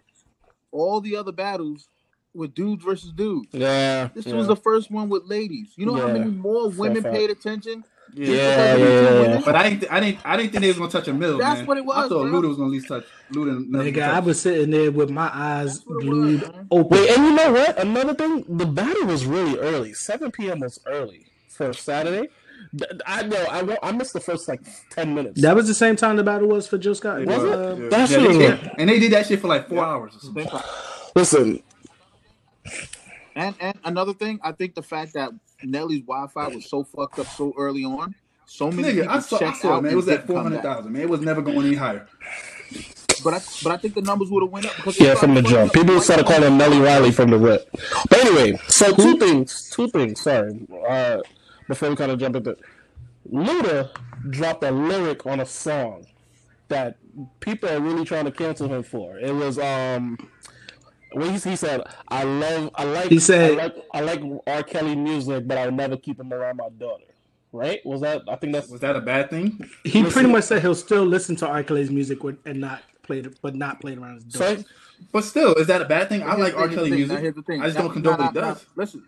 All the other battles were dudes versus dudes. Yeah. This yeah. was the first one with ladies. You know how many more women fact. paid attention? Yeah, yeah, yeah, yeah. But I didn't, I didn't, I didn't think they was gonna touch a mill. That's man. what it was, I thought bro. Luda was gonna at least touch Luda. and Nelly Nigga, I was sitting there with my eyes glued was, open. Wait, and you know what? Another thing, the battle was really early. 7 p.m. was early for Saturday. I know. I, wa- I missed the first like 10 minutes. That was the same time the battle was for Joe Scott. Was it? Uh, Yeah. That Yeah, shit they was- and they did that shit for like four hours or something. Listen, And and another thing, I think the fact that Nelly's Wi-Fi was so fucked up so early on, so many Nigga, people I saw, I checked saw it, out man. It was at didn't four come hundred back. thousand, man. It was never going any higher. But I but I think the numbers would have went up because yeah, from the jump. People started right calling him. Nelly Riley from the rip. But anyway, so two things. Two things. Sorry. Uh, before we kind of jump into Luda dropped a lyric on a song that people are really trying to cancel him for. It was um when he, he said, "I love, I like, He said- I like, I like R. Kelly music, but I'll never keep him around my daughter." Right? Was that? I think that's Was that a bad thing? He Listen. pretty much said he'll still listen to R. Kelly's music with, and not play it, but not play it around his daughter. so. But still, is that a bad thing? I like R. Kelly thing. music. Now, here's the thing. I just Now- don't condone what he now- does. Listen,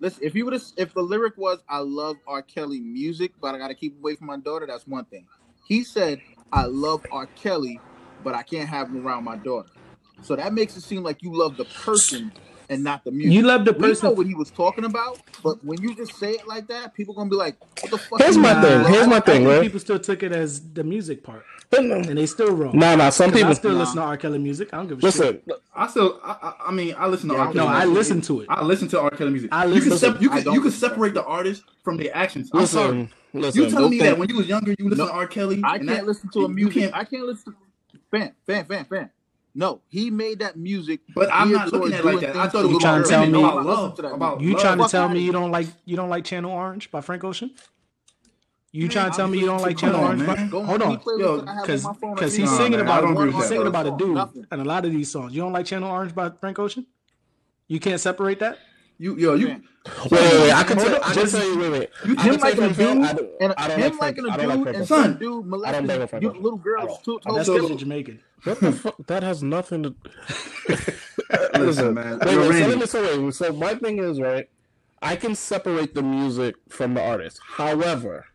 listen. If you would have, if the lyric was "I love R. Kelly music, but I got to keep away from my daughter," that's one thing. He said, "I love R. Kelly, but I can't have him around my daughter." So that makes it seem like you love the person and not the music. You love the person. We know person. what he was talking about, but when you just say it like that, people gonna be like, "What the fuck?" Here's my mean? thing. Here's my thing, think right? people still took it as the music part, and they still wrong. nah, nah. Some people I still Nah. listen to R. Kelly music. I don't give a shit. listen. I still, I, I, I mean, I listen to Yeah, R. I Kelly. No, I listen to it. I listen to R. Kelly music. I you listen can, to sep- you I can, you can separate the artist from their actions. I'm Listen, sorry. listen. You telling me okay. that when you was younger, you listen No, to R. Kelly? I and can't that- listen to a you music. can't- I can't listen. to Fan, fan, fan, fan. No, he made that music. But I'm not looking at it like that. I thought for it was You trying to tell me- about love, about. You trying to tell me you don't like you don't like Channel Orange by Frank Ocean? You Man, trying to tell me you don't like Channel on, Orange? man. By, hold on, Yo, that I have because on my phone, because he's singing about don't agree with he's singing about a dude and a lot of these songs. You don't like Channel Orange by Frank Ocean? You can't separate that. You, yo, you. Wait, wait, wait. I can tell. I can just- tell you. Wait, wait. You- him can liking a dude I don't- and I don't him like Frank- liking a I don't like dude and Son, some dude I don't molesting bang you- little I girls. don't. That's So- because you're Jamaican. What the fuck? That has nothing to. Listen, man. Wait, Yo, wait, so, let me, so, wait, so my thing is right. I can separate the music from the artist. However,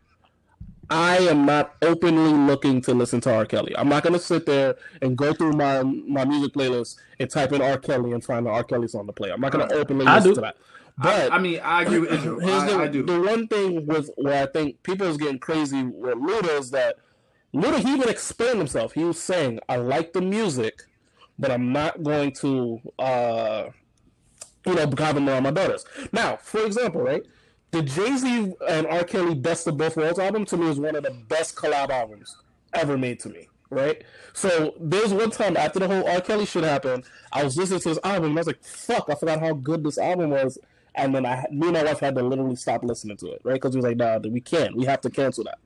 I am not openly looking to listen to R. Kelly. I'm not gonna sit there and go through my my music playlist and type in R. Kelly and find the R. Kelly song to play. I'm not gonna openly I listen do. to that. I, But I mean, I agree with Israel. Here's the, I, I do. the one thing with where I think people is getting crazy with Luda is that Luda he even explained himself. He was saying, "I like the music, but I'm not going to, uh, you know, have him around my daughters." Now, for example, right, the Jay Z and R. Kelly Best of Both Worlds album to me is one of the best collab albums ever made to me. Right, so there's one time after the whole R. Kelly shit happened, I was listening to this album and I was like, "Fuck, I forgot how good this album was." And then I, me and my wife had to literally stop listening to it, right? Because we was like, "Nah, we can't. We have to cancel that."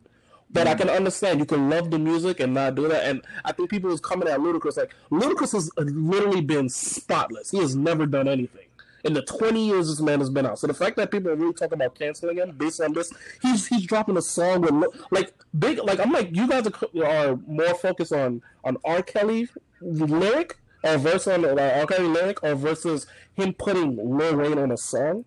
But I mm-hmm. can understand you can love the music and not do that. And I think people is coming at Ludacris like Ludacris has literally been spotless. He has never done anything. In the 20 years this man has been out. So the fact that people are really talking about canceling him based on this, he's he's dropping a song with like big like I'm like you guys are, are more focused on on R. Kelly lyric or verse on uh, R. Kelly lyric or versus him putting Lil Wayne on a song.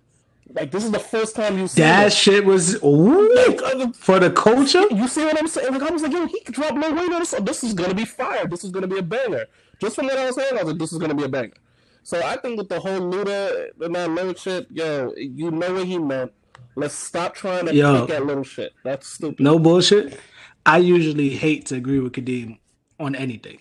Like this is the first time you see That this. shit was ooh, Like, uh, for the culture. you see what I'm saying? Like I was like, yo, he could drop Lil Wayne on a song. This is gonna be fire. This is gonna be a banger. Just from what I was saying, I was like, this is gonna be a banger. So I think with the whole Luda and that lyric shit, yo, you know what he meant. Let's stop trying to Yo. pick at little shit. That's stupid. No bullshit. I usually hate to agree with Kadeem on anything.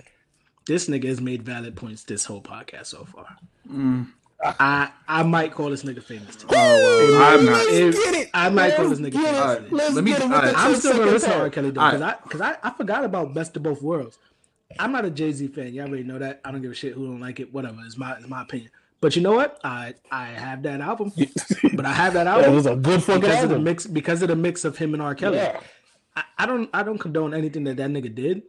This nigga has made valid points this whole podcast so far. Mm. I I might call this nigga famous. Too. Oh, well, I'm not. Let's get it. I might call this nigga famous. it. Alright, Let's me- get it with I'm still gonna second listen to. R. Kelly though, because right. I because I, I forgot about Best of Both Worlds. I'm not a Jay Z fan. Y'all already know that. I don't give a shit who don't like it. Whatever. It's my it's my opinion. But you know what? I I have that album. but I have that album. It was a good fucking because of the mix because of the mix of him and R. Kelly. Yeah. I, I don't I don't condone anything that that nigga did,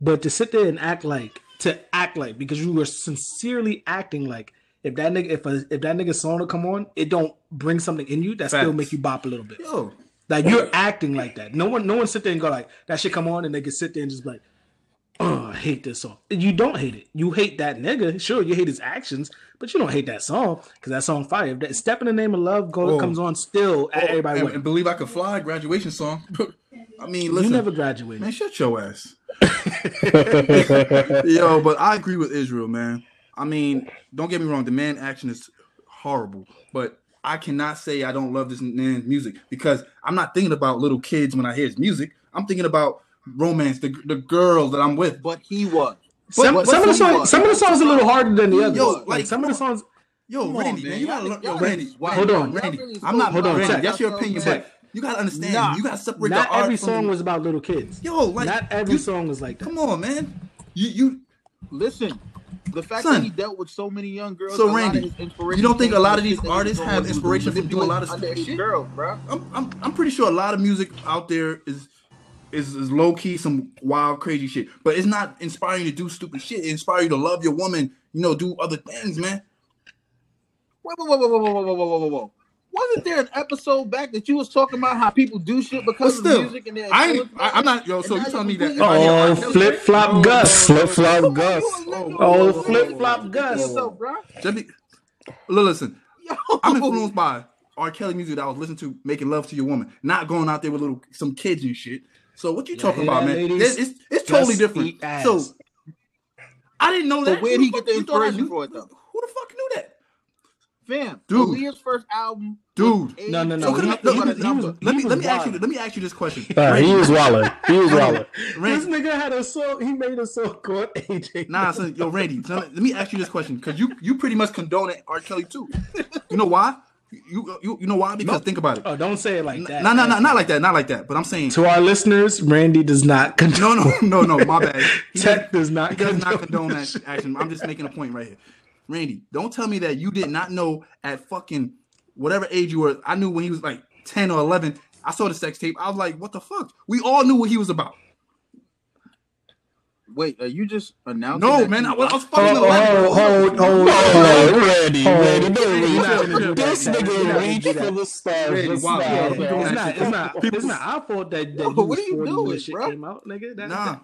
but to sit there and act like to act like because you were sincerely acting like if that nigga if a, if that nigga song to come on, it don't bring something in you that still make you bop a little bit. Yo, Like you're acting like that. No one no one sit there and go like that shit come on and they can sit there and just be like, oh, I hate this song. You don't hate it. You hate that nigga. Sure, you hate his actions, but you don't hate that song because that song fire. If that Step in the Name of Love go, comes on still, everybody and, and believe I could fly graduation song. I mean, listen. You never graduated. man, shut your ass. Yo, but I agree with Israel, man. I mean, don't get me wrong, the man action is horrible, but I cannot say I don't love this man's music because I'm not thinking about little kids when I hear his music. I'm thinking about romance, the the girl that I'm with. But he was. Some, But- some of the but- songs, some of the songs a little harder than the others. Yo, like, like, some of the songs. Yo, Come on, Randy, man. man, you gotta learn. Yo, Randy, niggas. Hold on. Randy. Y'all I'm not Hold on, Randy. That's your opinion, Tech. but you gotta understand. Nah. You gotta separate Not the every from song the- was about little kids. Yo, like not every you- song was like that. Come on, man. You you Listen, the fact Son. that he dealt with so many young girls. So, a lot of Randy, you don't think a lot of these shit that he artists have inspiration through from doing a lot of underage stupid shit? girls, bro. I'm, I'm I'm pretty sure a lot of music out there is is, is low key some wild crazy shit, but it's not inspiring you to do stupid shit. It inspires you to love your woman, you know, do other things, man. Whoa, whoa, whoa, whoa, whoa, whoa, whoa, whoa, whoa, whoa. Wasn't there an episode back that you was talking about how people do shit But because of music and their I, ain't, I I'm not yo. So you telling me that? completely- if I hear Oh, R. Kelly- flip flop Gus. Flip flop Gus. Oh, flip flop Gus. Yourself, bro. Just be- Look, listen, Yo. I'm influenced by R. Kelly music that I was listening to, making love to your woman, not going out there with little some kids and shit. So what you Yeah, talking hear about, man? ladies? It's, it's, it's totally different. So I didn't know So that. where'd Who he the get the fuck- you thought I inspiration knew- for it, though? Who the fuck knew that? Fam, Dude. Aaliyah's first album. Dude. No, no, no. So eight- he- he let me- was- he was- let me let was me ask you let me ask you this question. All right, he was wilding. He was wilding. This nigga had a song. He made a song called AJ. nah, son, yo, Randy, son, let me ask you this question because you you pretty much condone it, R. Kelly too. You know why? You you, you know why? Because think about it. Oh, don't say it like that. No, no, no, not like that, not like that. But I'm saying To our listeners, Randy does not condone. no, no, no, no. My bad. Tech does- does not He does not condone condone that action. I'm just making a point right here. Randy, don't tell me that you did not know at fucking whatever age you were. I knew when he was like 10 or 11. I saw the sex tape. I was like, what the fuck? We all knew what he was about. Wait, are you just announcing? No, man. I, I was fucking. Oh, oh, hold, hold, hold, hold, hold, ready, hold, ready. ready. This nigga reach for the stars. It's not. It's not. It's not our fault that. that what are you doing, shit bro? Came out, nigga. That, nah.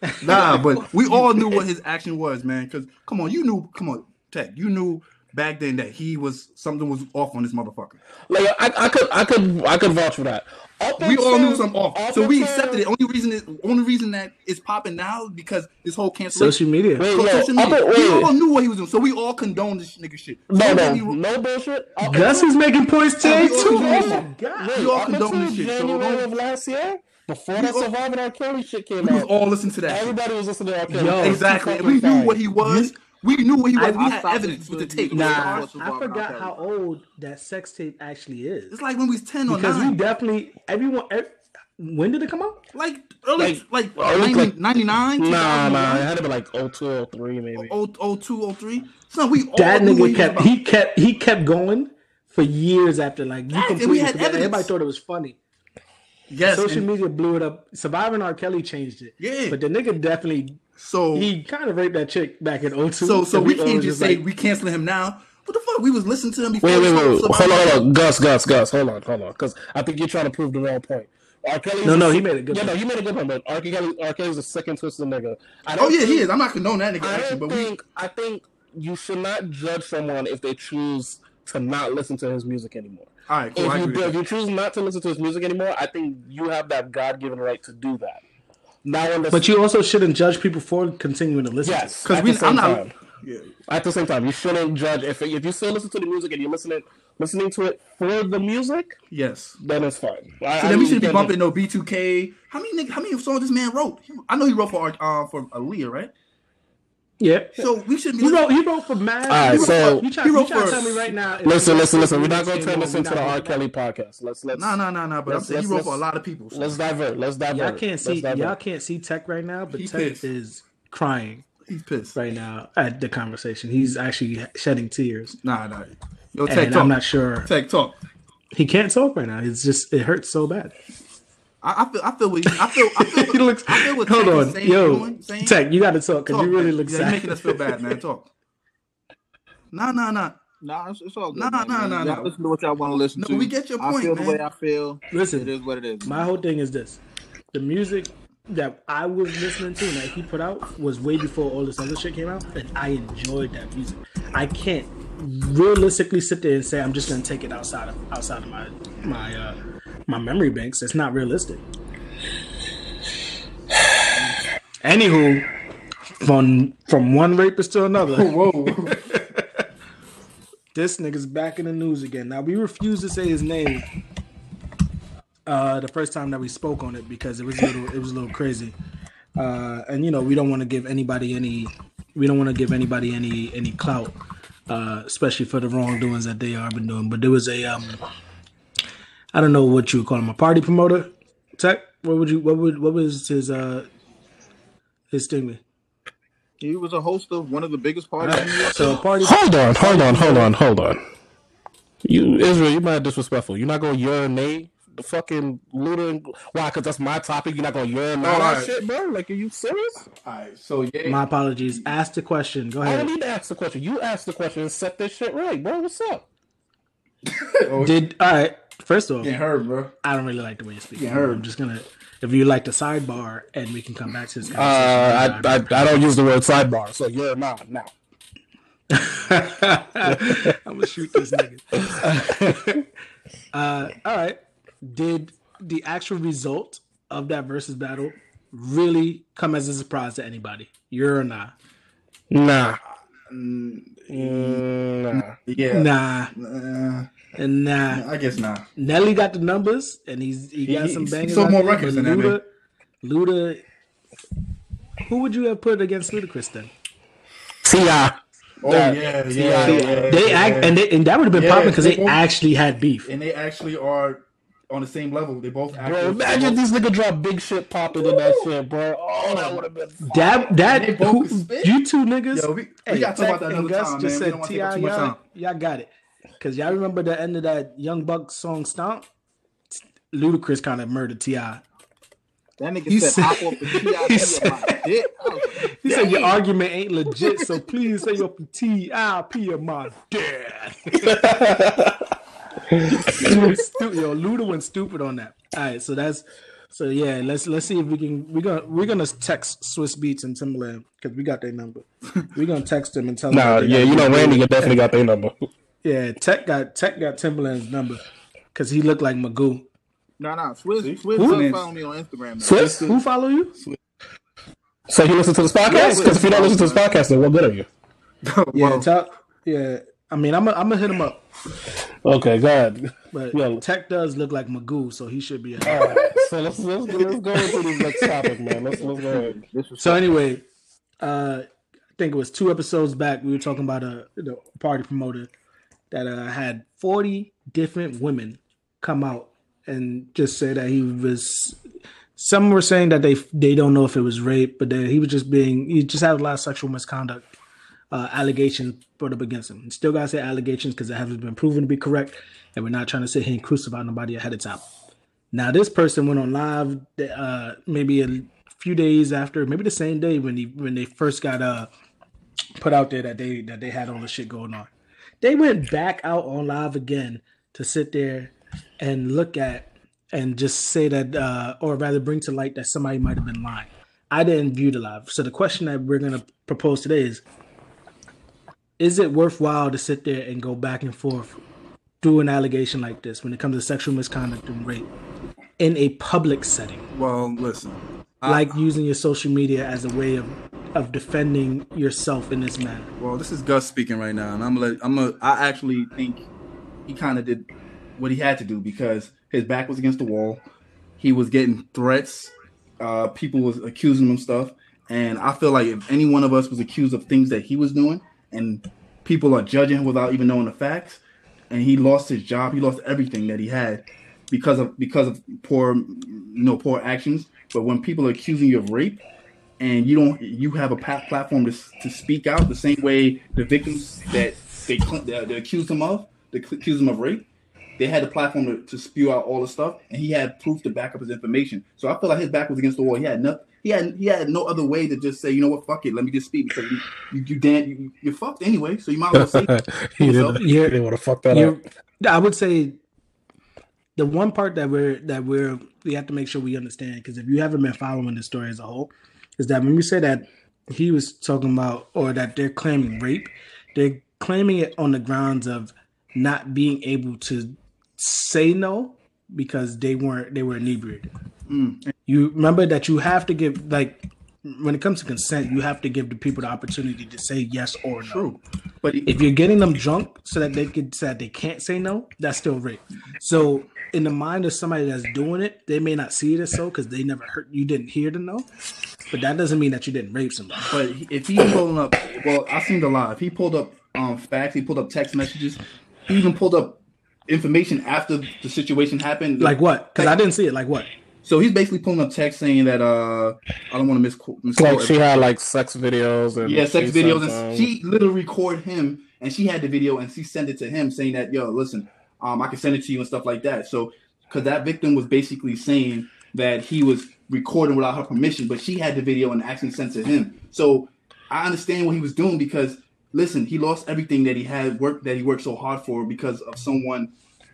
That, nah, but we all knew what his action was, man. Because come on, you knew. Come on, Tech, you knew back then that he was something was off on this motherfucker. Like I, I could, I could, I could vouch for that. Up We all knew something off, up so we accepted it. Only reason, it, only reason that it's popping now is because this whole cancellation. Social media. Wait, So no, social up media, un- we all knew what he was doing, so we all condoned this nigga shit. No, Don't no, get no bullshit. Up Gus is making points today too. condone Oh this my shit. god. Wait, We all up condone until this shit, so January don't- of last year, before that all- Surviving R. Kelly shit came We was out, all listening to that. shit. everybody was listening to R. Kelly. Yo, Exactly. we knew what he was. We knew what he was. I- we I had evidence with the tape. to Nah, What's I forgot how old that sex tape actually is. It's like when we was ten or Because we definitely everyone. ev- when did it come out? like early, like, Like, oh, early, 90, like- 99, Nah, nah, it had to be like 02, 03 maybe. oh- oh two, oh three. So we That nigga he kept he kept he kept going for years after like you Yes, we completely had forgot. evidence. Everybody thought it was funny. yes. Social and media blew it up. Surviving R. Kelly changed it. Yeah. But the nigga definitely so he kind of raped that chick back in 02. so so we uh, can't just say like, we canceling him now. What the fuck? We was listening to him before. Wait, wait, wait, wait. Hold on, hold on. Gus, Gus, Gus. Hold on, hold on. Because I think you're trying to prove the wrong point. R. Kelly's No, a- no, he made a good Yeah, point. no, he made a good point. But R. Kelly, R. Kelly's a second twisted nigga. I Oh don't yeah, he is. I'm not condoning that nigga I action, don't we. think. I think you should not judge someone if they choose to not listen to his music anymore. All right, cool. If I you, agree if you choose not to listen to his music anymore, I think you have that God given right to do that. Now, But you also shouldn't judge people for continuing to listen. yes, Because we, I'm not. Yeah. At the same time, you shouldn't judge if if you still listen to the music and you're listening listening to it for the music, Yes. then it's fine. So I then we should be bumping no B2K. How many how many songs this man wrote? I know he wrote for uh, for Aaliyah, right? Yeah. So we should be. He wrote. He wrote for Mad. All right, so- you try, he you wrote to for- tell me right now? Listen, listen, listen. We're not going to Game turn this into the R. Kelly podcast. Let's let's Nah, nah, nah, nah. But I'm saying he wrote for a lot of people. so let's divert. Let's divert. Y'all can't see. Y'all can't see Tech right now, but He Tech pissed. is crying He's pissed. right now at the conversation. He's actually shedding tears, Nah, nah. Yo, Tech and talk. I'm not sure Tech talk. he can't talk right now. It's just it hurts so bad. I, I feel. I feel. What he, I feel. I feel. he looks. I feel what hold Tech on, is saying, yo, doing, saying. Tech, you got to talk because you really look yeah, sad. You're making us feel bad, man. Talk. Nah, nah, nah. Nah, it's, it's all good. Nah, man. nah, nah, Y'all nah. Listen to what y'all want to listen No, to. we get your point. I point, feel the way I feel. Listen, It is what it is. My whole thing is this: the music that I was listening to and that he put out was way before all this other shit came out, and I enjoyed that music. I can't realistically sit there and say I'm just gonna take it outside of outside of my my uh, my memory banks. It's not realistic. Anywho, from from one rapist to another. Whoa. This nigga's back in the news again. Now we refuse to say his name. Uh, the first time that we spoke on it because it was a little, it was a little crazy. Uh, and you know we don't want to give anybody any, we don't want to give anybody any any clout, uh, especially for the wrongdoings that they are been doing. But there was a, um, I don't know what you would call him, a party promoter. Tech, what would you, what would, what was his, uh, his thing? He was a host of one of the biggest parties in New York. So party, Hold on, hold on, hold on, hold on. You Israel, you're mad disrespectful. You're not gonna urinate the fucking Luda. And, why? Because that's my topic. You're not gonna urinate All that right. shit, bro. Like, are you serious? All right. So yeah. my apologies. Ask the question. Go ahead. I don't need to ask the question. You ask the question and set this shit right, bro. What's up? Did all right. First of all, getting hurt, bro. I don't really like the way you speak. Yeah, heard. I'm just gonna, if you like the sidebar, and we can come back to this Uh. I, I I don't use the word sidebar, so you're not now. I'm gonna shoot this nigga. uh, all right. Did the actual result of that versus battle really come as a surprise to anybody? You're or nah? Nah. Mm, nah. yeah. Nah, Uh, and nah. I guess not. Nelly got the numbers, and he's he got He- some he sold more there, records but than that man. Luda, Luda. Who would you have put against Ludacris then? Ti. Oh, oh yeah, yeah, yeah, yeah. They yeah. act, and they, and that would have been Yeah, popping because they they both- actually had beef. and they actually are on the same level. They both Bro, actually. imagine these niggas drop big shit popping in that shit, bro. Oh, that would have been. That that who, you two niggas. Yo, we, we Hey, gotta talk about Tech that and another Gus time, just man. We said don't want to T.I., take up too much y'all, time. y'all got it. Cause y'all remember the end of that Young Buck song "Stomp." Ludacris kind of murdered Ti. That nigga He said, said- hop off the he said- my dick. Like, He said your argument ain't legit, so please say your T.I.P. of my dad. He went stu- Yo, Luda went stupid on that. All right, so that's so yeah. Let's let's see if we can. We're gonna we're gonna text Swizz Beatz and Timbaland because we got their number. We're gonna text them and tell them. Nah, yeah, you know, do- Randy definitely got their number. Yeah, Tech got Tech got Timbaland's number because he looked like Magoo. No, no, Swizz, See? Swizz Who? follow me on Instagram. Now. Swizz? Who follow you? So you listen to this podcast? Because if you don't listen to this podcast, then what good are you? Yeah, Well, tell, yeah. I mean, I'm i I'm gonna hit him up, Okay, go ahead. but Yeah. Tech does look like Magoo, so he should be. All right, so let's let's, let's go into this next topic, man. Let's let's go ahead. So anyway, uh, I think it was two episodes back. We were talking about a the party promoter that uh, had 40 different women come out and just say that he was. Some were saying that they they don't know if it was rape, but that he was just being he just had a lot of sexual misconduct uh, allegations brought up against him. Still gotta say allegations because it hasn't been proven to be correct, and we're not trying to sit here and crucify nobody ahead of time. Now this person went on live uh, maybe a few days after, maybe the same day when he when they first got uh put out there that they that they had all the shit going on. They went back out on live again to sit there and look at and just say that, uh, or rather bring to light that somebody might have been lying. I didn't view the live. So the question that we're going to propose today is Is it worthwhile to sit there and go back and forth through an allegation like this when it comes to sexual misconduct and rape in a public setting? Well, listen. I- like using your social media as a way of of defending yourself in this manner. Well, this is Gus speaking right now, and I'm gonna. I'm gonna. I actually think he kind of did what he had to do because his back was against the wall. He was getting threats. Uh, people was accusing him of stuff, and I feel like if any one of us was accused of things that he was doing, and people are judging him without even knowing the facts, and he lost his job, he lost everything that he had because of because of poor, you know, poor actions. But when people are accusing you of rape, and you don't you have a platform to, to speak out the same way the victims that they cl- that they accused him of they accused him of rape they had the platform to, to spew out all the stuff and he had proof to back up his information. So i feel like his back was against the wall. He had nothing he had he had no other way to just say you know what? Fuck it. Let me just speak because you you, you damn you, you're fucked anyway. So you might as well say he yourself. didn't, You're- they want to fuck that up. You're, I would say the one part that we're that we're we have to make sure we understand because if you haven't been following the story as a whole, is that when we say that he was talking about or that they're claiming rape, they're claiming it on the grounds of not being able to say no because they weren't they were inebriated. Mm. You remember that you have to give like when it comes to consent, you have to give the people the opportunity to say yes or no. true but If you're getting them drunk so that they could say that they can't say no, that's still rape. So in the mind of somebody that's doing it, they may not see it as so because they never heard you didn't hear the no. But that doesn't mean that you didn't rape somebody. But if he's pulling up, well, I seen the live. He pulled up um facts. He pulled up text messages. He even pulled up information after the situation happened. Like what? Because I didn't see it. Like what? so he's basically pulling up text saying that uh I don't want to misquote. misquote Like she had like sex videos and yeah, sex videos, sent and she literally record him, and she had the video, and she sent it to him saying that yo, listen, um, I can send it to you and stuff like that. So because that victim was basically saying that he was recording without her permission, but she had the video and actually sent it to him. So I understand what he was doing because listen, he lost everything that he had worked that he worked so hard for because of someone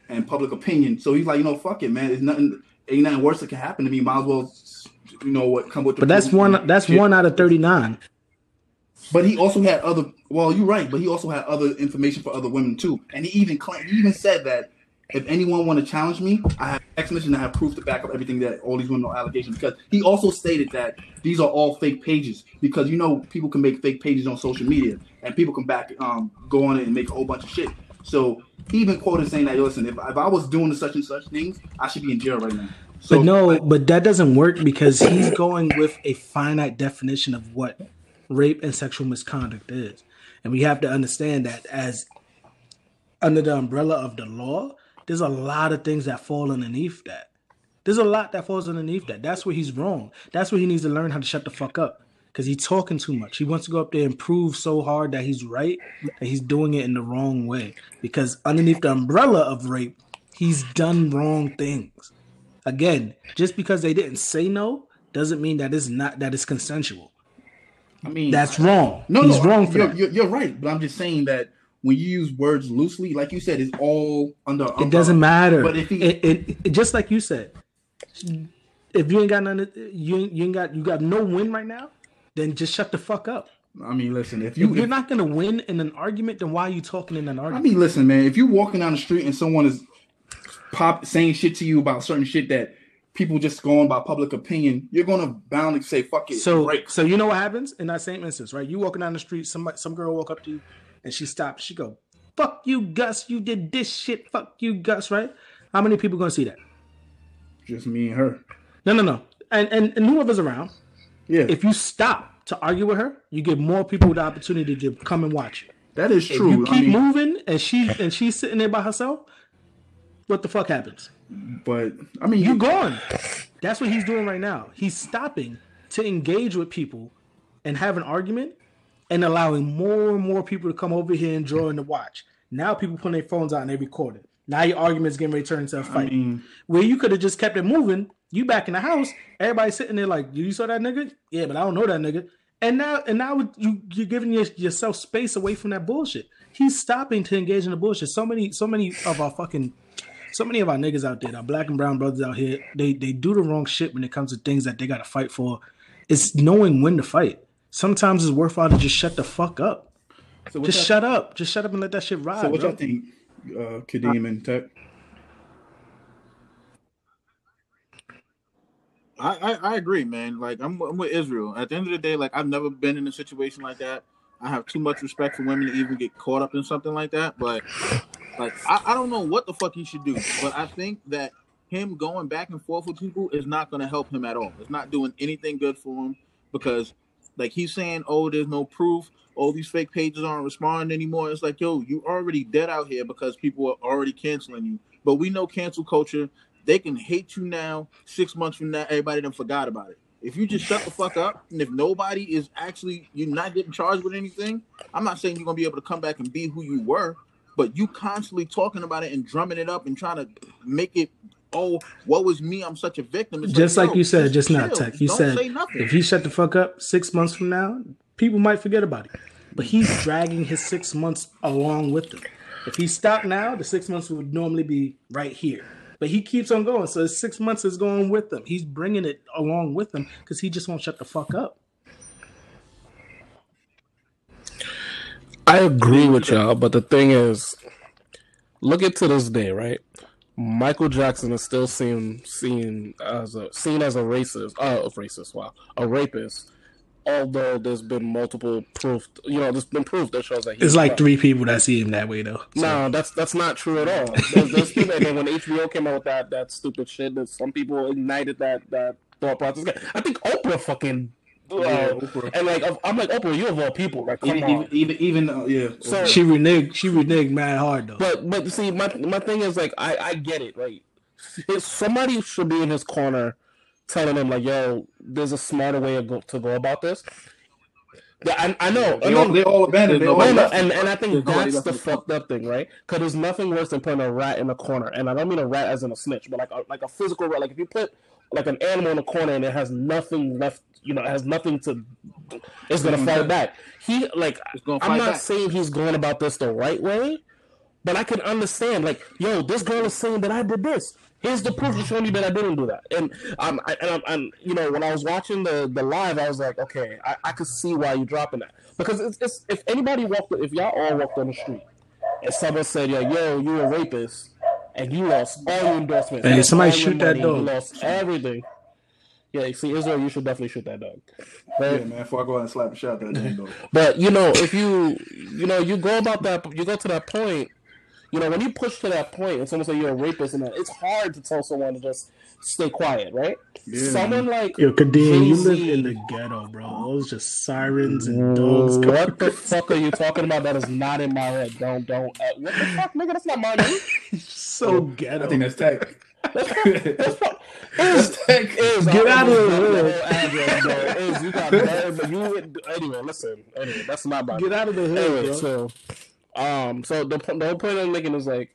and public opinion. So he's like, you know, fuck it, man. It's nothing. Ain't nothing worse that can happen to me. Might as well, you know, what come with. The But that's one. That's shit. one out of thirty nine. But he also had other. Well, you're right. But he also had other information for other women too. And he even claimed, he even said that if anyone want to challenge me, I have and I have proof to back up everything that all these women are allegations. Because he also stated that these are all fake pages. Because you know people can make fake pages on social media and people can back um go on it and make a whole bunch of shit. So he even quoted saying that, listen, if, if I was doing such and such things, I should be in jail right now. So But no, but that doesn't work because he's going with a finite definition of what rape and sexual misconduct is. And we have to understand that as under the umbrella of the law, there's a lot of things that fall underneath that. There's a lot that falls underneath that. That's where he's wrong. That's where he needs to learn how to shut the fuck up. Because he's talking too much. He wants to go up there and prove so hard that he's right, that he's doing it in the wrong way. Because underneath the umbrella of rape, he's done wrong things again, just because they didn't say no doesn't mean that it's not that it's consensual. I mean, That's wrong. No, He's no, wrong for you're, that. you're, you're right, but I'm just saying that when you use words loosely, like you said, it's all under. It doesn't matter. But if he, it, it, it- just like you said, if you ain't got none, you ain't, you ain't got you got no win right now, then just shut the fuck up. I mean, listen, if You, you, you're if- not gonna win in an argument, then why are you talking in an argument? I mean, listen, man, if you're walking down the street and someone is pop saying shit to you about certain shit that people just going by public opinion, you're gonna bound to say fuck it. So, break. so you know what happens in that same instance, right? You walking down the street, somebody, some girl walk up to you, and she stops. She go, "Fuck you, Gus! You did this shit. Fuck you, Gus!" Right? How many people gonna see that? just me and her. No, no, no. And and, and whoever's around, Yeah, if you stop to argue with her, you give more people the opportunity to come and watch you. that is If true. you I keep mean, moving and she and she's sitting there by herself, what the fuck happens? but I mean, you're gone. That's what he's doing right now. He's stopping to engage with people and have an argument and allowing more and more people to come over here and join the watch. Now people putting their phones out and they record it. Now your argument's getting ready to turn into a fight. mean- Where you could have just kept it moving, you back in the house, everybody sitting there like, you saw that nigga? Yeah, but I don't know that nigga. And now, and now you you're giving your, yourself space away from that bullshit. He's stopping to engage in the bullshit. So many, so many of our fucking, so many of our niggas out there, our black and brown brothers out here, they they do the wrong shit when it comes to things that they got to fight for. It's knowing when to fight. Sometimes it's worthwhile to just shut the fuck up. So Just y'all- shut up. Just shut up and let that shit ride. So what bro. y'all think, uh, Kadeem and Tech? I, I, I agree, man. Like I'm, I'm with Israel. At the end of the day, like I've never been in a situation like that. I have too much respect for women to even get caught up in something like that. But like I, I don't know what the fuck he should do. But I think that him going back and forth with people is not going to help him at all. It's not doing anything good for him because like he's saying, oh, there's no proof. All these fake pages aren't responding anymore. It's like, yo, you already dead out here because people are already canceling you. But we know cancel culture. They can hate you now. Six months from now, everybody done forgot about it. If you just shut the fuck up, and if nobody is actually you're not getting charged with anything, I'm not saying you're gonna be able to come back and be who you were, but you constantly talking about it and drumming it up and trying to make it. Oh, what was me? I'm such a victim. It's just like yo, you said just now, chill. Tech. You Don't said if he shut the fuck up six months from now, people might forget about it. But he's dragging his six months along with him. If he stopped now, the six months would normally be right here. But he keeps on going, so six months is going with him. He's bringing it along with him because he just won't shut the fuck up. I agree with y'all, but the thing is, look at to this day, right? Michael Jackson is still seen seen as a seen as a racist, uh, a racist, wow, a rapist. Although there's been multiple proof, you know, there's been proof that shows that he's It's like three people that see him that way, though. So- No, that's that's not true at all. There's, there's people, and when HBO came out with that that stupid shit, that some people ignited that that thought process. I think Oprah fucking. Yeah, And like I'm like Oprah, you of all people, like come Even, on. even, even, uh, yeah. So- She reneged. She reneged mad hard though. But but see, my my thing is like I I get it. Right, His- somebody should be in his corner, telling him like, "Yo, there's a smarter way to go, to go about this." Yeah, I, I know. I they, know. all, they all abandoned. They all and, and I think that's the in the front. fucked up thing, right? Because there's nothing worse than putting a rat in a corner, and I don't mean a rat as in a snitch, but like a, like a physical rat. Like if you put like an animal in a corner and it has nothing left, you know, has nothing to, it's gonna fight back. He like I'm not back. saying he's going about this the right way, but I can understand. Like, yo, this girl is saying that I did this. Here's the proof to show me that I didn't do that. And um, I, and, I'm, and you know, when I was watching the the live, I was like, okay, I, I could see why you're dropping that because it's, it's if anybody walked, if y'all all walked on the street and someone said, yo, yo, you're a rapist, and you lost all your endorsements, Hey, lost somebody shoot that money, you lost everything. Yeah, you see, Israel, you should definitely shoot that dog. Yeah, man. Before I go out and slap a shot, that damn dog. But you know, if you you know you go about that, you go to that point. You know, when you push to that point, and someone say you're a rapist, and it's hard to tell someone to just stay quiet, right? Yeah, someone like Yo, Kadeem, you Jay-Z- live in the ghetto, bro. Those just sirens and dogs. What the fuck are you talking about? That is not in my head. Don't don't. Uh, what the fuck, nigga? That's not my name. so ghetto. I think that's tech. That's not, is, Tech. is, Get I out of almost the got hood. whole address, bro. Is you got nerve, but you anyway. Listen, anyway, that's not my. Get out of the hood, Anyway, bro. so, um, so the the whole point I'm making is like,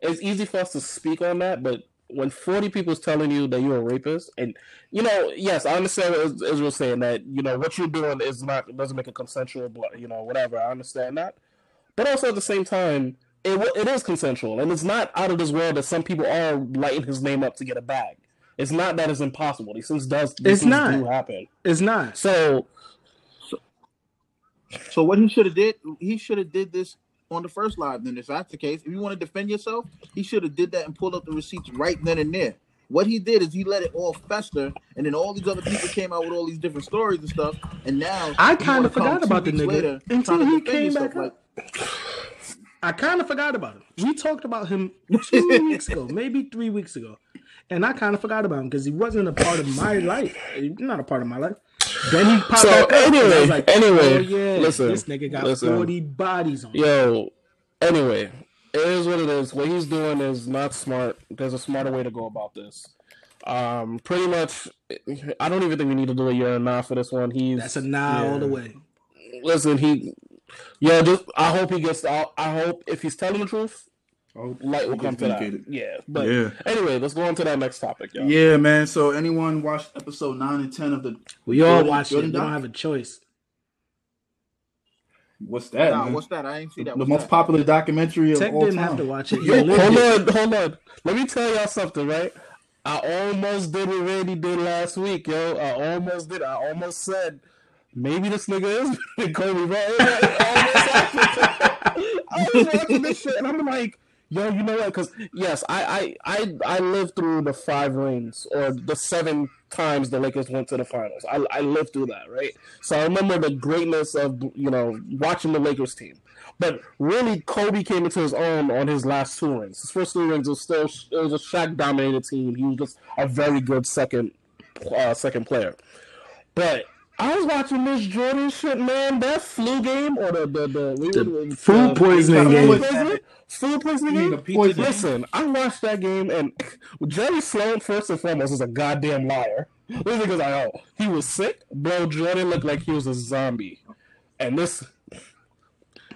it's easy for us to speak on that, but when 40 people is telling you that you're a rapist, and you know, yes, I understand what Is- Israel's saying that you know what you're doing is not doesn't make it consensual, but you know, whatever. I understand that, but also at the same time, it it is consensual, and it's not out of this world that some people are lighting his name up to get a bag. It's not that it's impossible. These things does these It's things not. do happen. It's not. So So what he should have did, he should have did this on the first live. Then, if that's the case, if you want to defend yourself, he should have did that and pulled up the receipts right then and there. What he did is he let it all fester, and then all these other people came out with all these different stories and stuff. And now I kinda forgot about the nigga later until he came yourself, back up. I kind of forgot about him. We talked about him two weeks ago, maybe three weeks ago, and I kind of forgot about him because he wasn't a part of my life. Not a part of my life. Then he popped So, up, anyway, like, anyway, oh, yeah, listen, this nigga got listen. forty bodies on. him. Yo, anyway, it is what it is. What he's doing is not smart. There's a smarter way to go about this. Um, pretty much, I don't even think we need to do a year and a half for this one. He's That's a nah all the way. listen. He, yeah, just I hope he gets. I, I hope if he's telling the truth, Oh, light will come to that. Yeah, but Yeah. anyway, let's go on to that next topic, y'all. Yeah, man. So anyone watched episode nine and ten of the We all Jordan- watch Jordan it. We don't have a choice. What's that? Nah, man? what's that? I ain't see the that. What's most that? popular documentary of Tech all didn't time. have to watch it. Yo, hold on, hold on. Let me tell y'all something, right? I almost did what Randy did last week, yo. I almost did. I almost said maybe this nigga is Kobe, bro. I was watching this shit, and I'm like, yo, you know what? Because yes, I, I I I lived through the five rings or the seven times the Lakers went to the finals. I I lived through that, right? So I remember the greatness of you know watching the Lakers team. But really, Kobe came into his own on his last two rings. His first two rings was still it was a Shaq dominated team. He was just a very good second uh, second player. But I was watching this Jordan shit, man. That flu game or the the the, we The were- food uh, poisoning food game. poisoning? Food poisoning game. poison? Listen, I watched that game, and Jerry Sloan, first and foremost, is a goddamn liar. This nigga's like, oh, he was sick, bro. Jordan looked like he was a zombie, and this,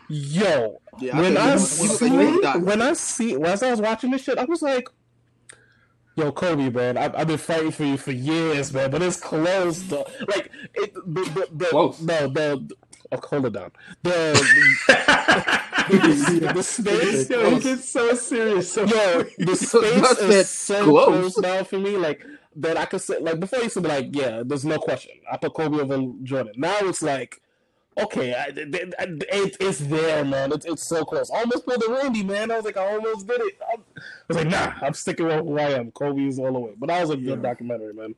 yo, Yeah, I when think I he see, looked like he when I see, as I was watching this shit, I was like, yo, Kobe, man, I, I've been fighting for you for years, man, but it's close, though. Like, it, the, the, the, Close. No, the, oh, hold it down. The, the, the space, Yo, he gets so serious. So yo, the space said is so close. close now for me. Like that, I could say like before. I used to be like, yeah, there's no question. I put Kobe over Jordan. Now it's like, okay, I, th- it, it's there, man. It's, it's so close. I almost pulled the Randy, man. I was like, I almost did it. I'm- I was like, nah, I'm sticking with who I am. Kobe is all the way. But that was a good documentary, man.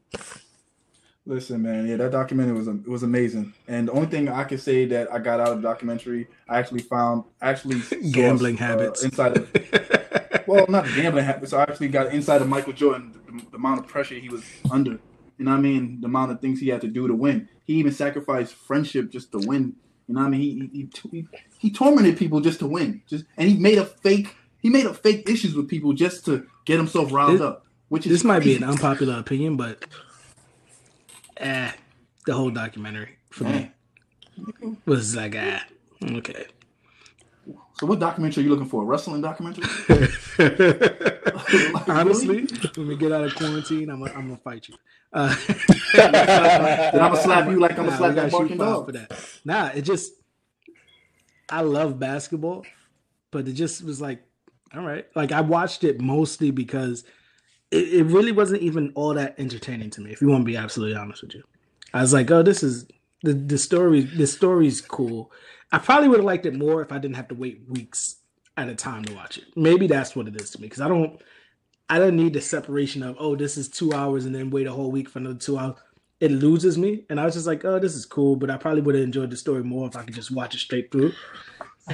Listen, man, yeah, that documentary was it was amazing. And the only thing I can say that I got out of the documentary, I actually found actually Gambling uh, habits. inside of well, not gambling habits. I actually got inside of Michael Jordan, the, the amount of pressure he was under. You know what I mean? The amount of things he had to do to win. He even sacrificed friendship just to win. You know what I mean? He he, he, he tormented people just to win. Just and he made a fake he made up fake issues with people just to get himself riled This- up. Which is this might be an unpopular opinion, but eh, the whole documentary for me was like ah, okay. So what documentary are you looking for? A wrestling documentary? Honestly, when we get out of quarantine, I'm gonna, I'm gonna fight you. Uh, then I'm gonna slap you like I'm gonna Nah, slap that barking dog. for that. Nah, it just I love basketball, but it just was like, all right. Like I watched it mostly because it, it really wasn't even all that entertaining to me. If you want to be absolutely honest with you, I was like, oh, this is the the story. The story's cool. I probably would have liked it more if I didn't have to wait weeks at a time to watch it. Maybe that's what it is to me because I don't. I don't need the separation of oh this is two hours and then wait a whole week for another two hours. It loses me, and I was just like, oh, this is cool, but I probably would have enjoyed the story more if I could just watch it straight through.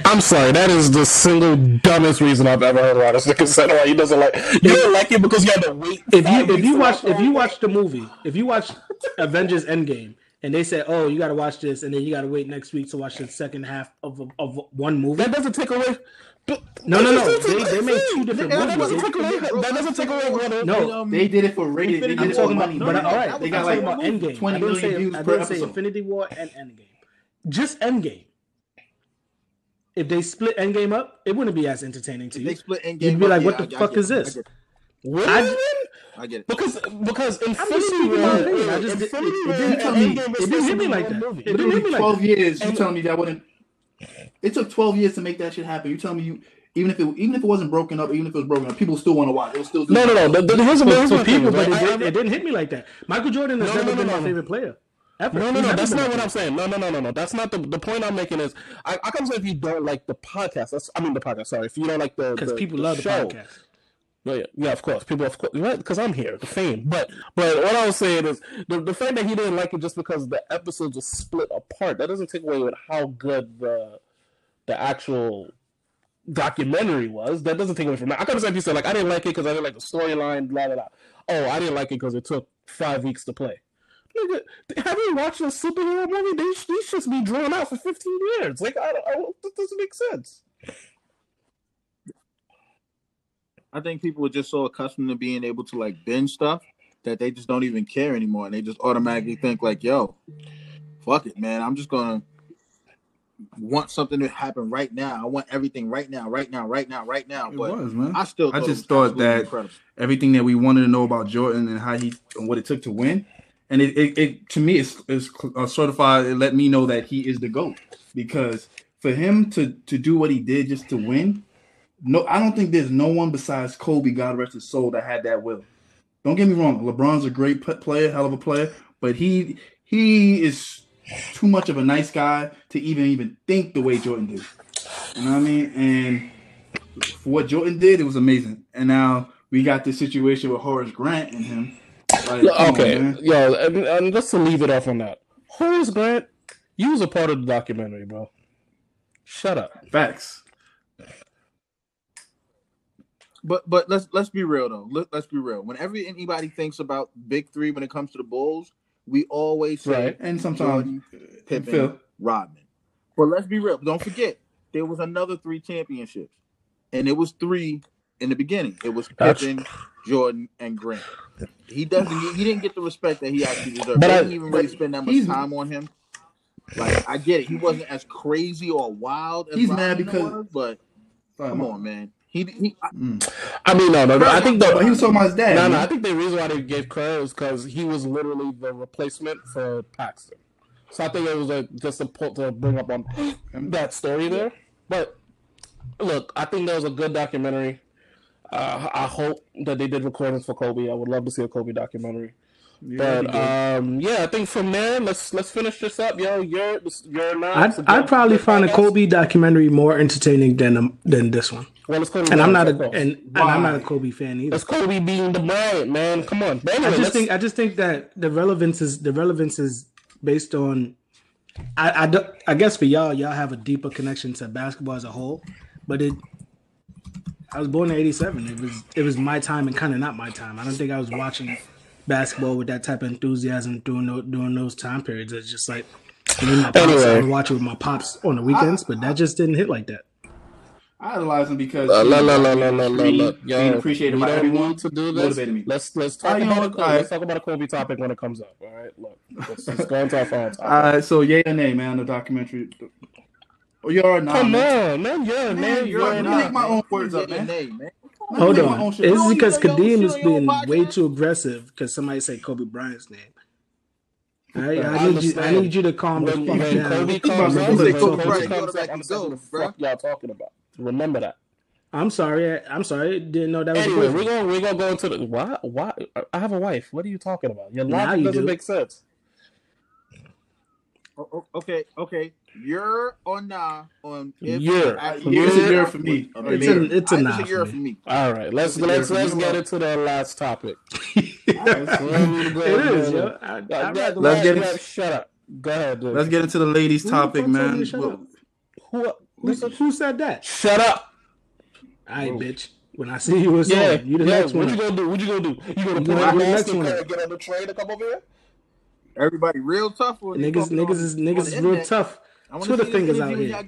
I'm sorry, that is the single dumbest reason I've ever heard about nigga said why he doesn't like you don't like it because you had to wait. If you if you watch if you watch the movie, if you watch Avengers Endgame, and they said, oh, you got to watch this, and then you got to wait next week to watch the second half of of one movie. that doesn't take away. No, no, no. They, they made two different That doesn't take away. That doesn't take away. What No, um, They did it for rated. They did I'm it for talking about, money. but man. all right, they got talking like about Endgame. 20 I didn't million say, views I per didn't say. Infinity War and Endgame. Just Endgame. If they split Endgame up, it wouldn't be as entertaining to If they you. split Endgame You'd be like, yeah, what I- the I fuck get is. I this? get it. Really? I- I get it. because because just Infinity speaking War, my opinion. I just- Infinity it- it didn't tell me- it didn't hit me like that. one movie. It didn't hit me like 12 that. years. You telling me that wouldn't? It took 12 years to make that shit happen. You telling me you even if it even if it wasn't broken up, even if it was broken up, people still want to watch. They'll still do No, no, no. The, the, here's the, For, here's for my thing, people, but it, right? I- did, it didn't hit me like that. Michael Jordan has No, never no, no, been no, my no. favorite player. Ever. No, no, He's no. That's not what I'm saying. No, no, no, no, no. That's not the the point I'm making. Is I, I come say if you don't like the podcast. That's I mean the podcast. Sorry, if you don't like the Because people the love the show. podcast. Yeah, yeah, yeah, of course. People, of course, right? Because I'm here, the fame. But, but what I was saying is the, the fact that he didn't like it just because the episodes were split apart. That doesn't take away with how good the the actual documentary was. That doesn't take away from that. I could have you said like I didn't like it because I didn't like the storyline. Blah blah blah. Oh, I didn't like it because it took five weeks to play. Have you watched a superhero movie? These these should be drawn out for 15 years. Like I, don't- I don't- that doesn't make sense. I think people are just so accustomed to being able to like binge stuff that they just don't even care anymore, and they just automatically think like, "Yo, fuck it, man. I'm just gonna want something to happen right now. I want everything right now, right now, right now, right now." It But was man. I still, I just thought that- incredible. everything that we wanted to know about Jordan and how he and what it took to win. And it, it, it to me, it's, it's uh, certified. It let me know that he is the goat because for him to to do what he did just to win, no, I don't think there's no one besides Kobe, God rest his soul, that had that will. Don't get me wrong, LeBron's a great player, hell of a player, but he he is too much of a nice guy to even even think the way Jordan did. You know what I mean? And for what Jordan did, it was amazing. And now we got this situation with Horace Grant and him. Like, on, okay, man. yo, and, and just to leave it off on that, Horace Grant, you was a part of the documentary, bro. Shut up. facts. But but let's let's be real though. Let, let's be real. Whenever anybody thinks about big three when it comes to the Bulls, we always say Right. And sometimes Jordan, Pippen, Phil. Rodman. But let's be real. Don't forget there was another three championships, and it was three in the beginning. It was That's- Pippen, Jordan, and Grant. He doesn't. He, he didn't get the respect that he actually deserved. But They I- didn't even really spend that much he's- time on him. Like I get it, he wasn't as crazy or wild. As He's Rodman mad because- was, but come on, man. He, he Mm. I mean, no, no, no. I think the But he was talking about his dad. no, no. I think the reason why they gave credit is because he was literally the replacement for Paxson. So I think it was a, just a point to bring up on that story there. But look, I think that was a good documentary. Uh, I hope that they did recordings for Kobe. I would love to see a Kobe documentary. Yeah, But um, yeah, I think from there, let's let's finish this up, yo. You're you're not. I'd, I'd probably find a Kobe documentary more entertaining than um, than this one. Well, it's Kobe. And I'm not a and, and I'm not a Kobe fan either. It's Kobe being the Bryant, man. Come on. Anyway, I just let's- think I just think that the relevance is the relevance is based on. I I, don't, I guess for y'all, y'all have a deeper connection to basketball as a whole, but it. I was born in '87. It was it was my time and kind of not my time. I don't think I was watching basketball with that type of enthusiasm during those, during those time periods. It's just like me and my pops. I Anyway. would watch it with my pops on the weekends, but that just didn't hit like that. I idolize him because Uh, he la, la, la, la, la, la, being- la. being appreciated we by everyone. to do this. motivated me. Let's let's talk Ah, you know about a. Kobe- All let's talk about a Kobe topic when it comes up. All right, look, let's, let's go into our final topic. All right, so yay or nay, man, the documentary. Oh, you're already nah, Come man. on, man. Yeah, Man, man. you're You're right. not. make my own words up, man. nay, man. Hold on, own is No, you because Kadeem don't is being way too aggressive because somebody said Kobe Bryant's name. All right, I I need you. I need you to calm the fuck down. Kobe comes up, when. Kobe Kobe comes up, back I'm saying go, what the fuck y'all talking about. Remember that. I'm sorry. I'm sorry. Didn't know that was Anyway, we're gonna we're gonna go into the why why I have a wife. What are you talking about? Your Now logic you doesn't do. make sense. O- o- Okay, okay. You're or nah on if You're. actually- It's a year for me. A It's year. a- it's a I- nah a year for for me. me. All right, let's It's let's let's get me. into the last topic. All right, so it is, yo. I, I'd Let's get yeah, it. Shut up. Go ahead. Dude. let's get into the ladies' Who topic, fuck told you man. Well. Who, Who, who said that? shut up. All right, bitch. When I see you, it's Yeah, on. You the yeah. next What one. What you gonna do? What you gonna do? You gonna put gonna on the next mask one. and get on the train to come over here? Everybody real tough. Niggas, niggas on- is niggas is real internet? tough. I wanna Twitter see fingers out here. I. I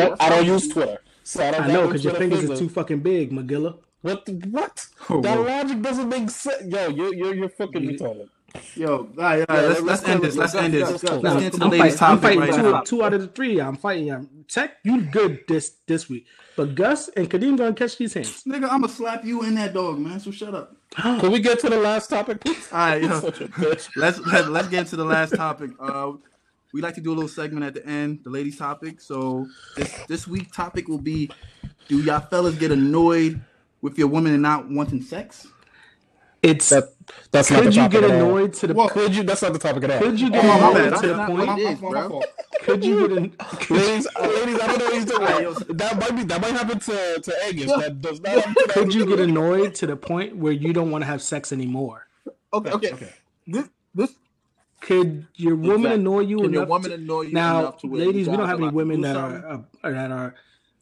don't, I don't use Twitter, so I don't. I know because your Twitter fingers are too fucking big, McGilla. What? the- What? Oh, that whoa. logic doesn't make sense. Yo, you're you're, you're fucking You- retarded. Yo, all right, all right, Yeah, let's, let's let's call end this. Let's let's- end this. let's Let's go. get Nah, the I'm, ladies' fighting, I'm topic fighting right two, now. two out of the three. I'm fighting you. Tech, you good this this week, but Gus and Kadeem gonna catch these hands. Nigga, I'm gonna slap you in that dog, man. So shut up. Can we get to the last topic, please? All right, yo. Such a let's let, let's get into the last topic. Uh, we like to do a little segment at the end, the ladies' topic. So this this week topic will be: Do y'all fellas get annoyed with your woman and not wanting sex? It's That, that's not the could you get annoyed to the Well, Could you? That's not the topic at all. could you get Oh, my annoyed bad. to the not- point? my- my It is, fault, my bro. Could you get in, ladies, uh, ladies, I don't know what he's doing. Alright. That might be that might happen to to Angus. That does not. happen could you get annoyed to the point where you don't want to have sex anymore? Okay, okay. Okay. This this Could your woman Exactly. annoy you Can your enough? woman to- annoy you now, enough to ladies, we don't have any women that something? are, uh, that are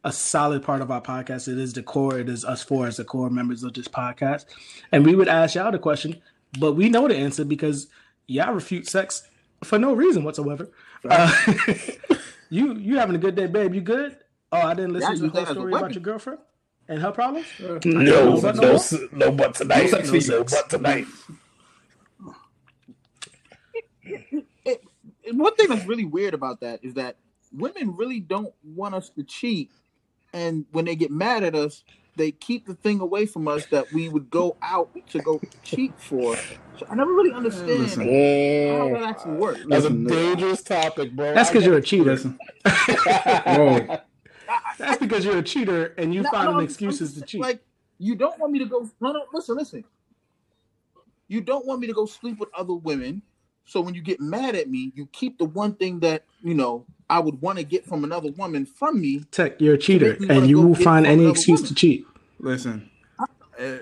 a solid part of our podcast. It is the core. It is us four as the core members of this podcast, and we would ask y'all the question, but we know the answer because y'all refute sex for no reason whatsoever. Uh, you you having a good day, babe? You good? Oh, I didn't listen Y'all to the whole story about your girlfriend and her problems. No, No, no, no. no, but tonight. No sex no, feelings. but tonight. And one thing that's really weird about that is that women really don't want us to cheat, and when they get mad at us, they keep the thing away from us that we would go out to go cheat for. So I never really understand Listen. how that actually works. That's a Listen, dangerous topic, bro. That's because you're a cheater. Listen. Whoa. because you're a cheater and you No, finding no, I'm- excuses I'm to cheat. Like you don't want me to go. No, no. Listen, listen. You don't want me to go sleep with other women. So when you get mad at me, you keep the one thing that you know I would want to get from another woman from me. Tech, you're a cheater, make me wanna and you will find any excuse woman. to cheat. Listen, uh,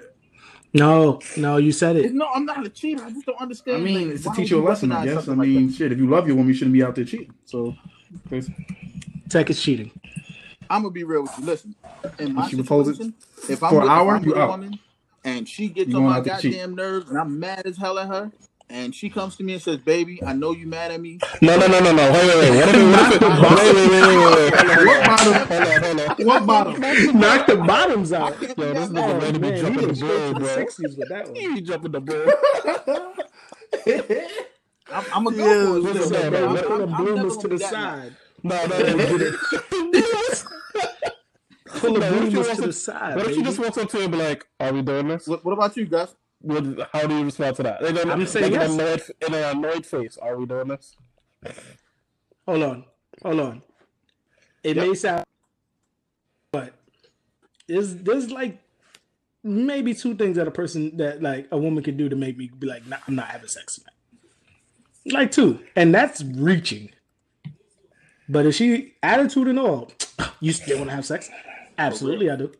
No, no, you said it. No, I'm not a cheater. I just don't understand. I mean, like, it's to teach you a lesson, I guess. I something like mean, shit, if you love your woman, you shouldn't be out there cheating. So, Tech is cheating. I'm gonna be real with you. Listen, in my She proposes situation, if I'm for with, an if hour, I'm you with a out. woman and she gets You on my out to cheat. goddamn nerves and I'm mad as hell at her, and she comes to me and says, "Baby, I know you mad at me." No, no, no, no, no. Wait, wait, wait. What if it, what if it, wait, wait, wait, wait, wait, wait. Hold on, hold on, hold on. what bottom? Knock the bottoms out. Yo, this nigga man. ready to be jumping the went straight to bull, the bro. 60s with that one. He jumping the bull. I'm, I'm gonna Yeah, go for it. listen, Listen, man, bro, man, I'm- Put I'm- them I'm bloomers never to gonna the be that mad. side. No, no, no. Get it. Pull the No, what if she bloomers to to- the side. What if she baby. just walks up to you and be like, "Are we doing this?" What, what about you, Gus? What, how do you respond to that? Like, I'm like saying an yes. annoyed, in an annoyed face. Are we doing this? Hold on, hold on. It Yep. may sound, but there's there's like maybe two things that a person that like a woman can do to make me be like, nah, I'm not having sex tonight. Like two, and that's reaching. But if she attitude and all, you still want to have sex? Absolutely, I do.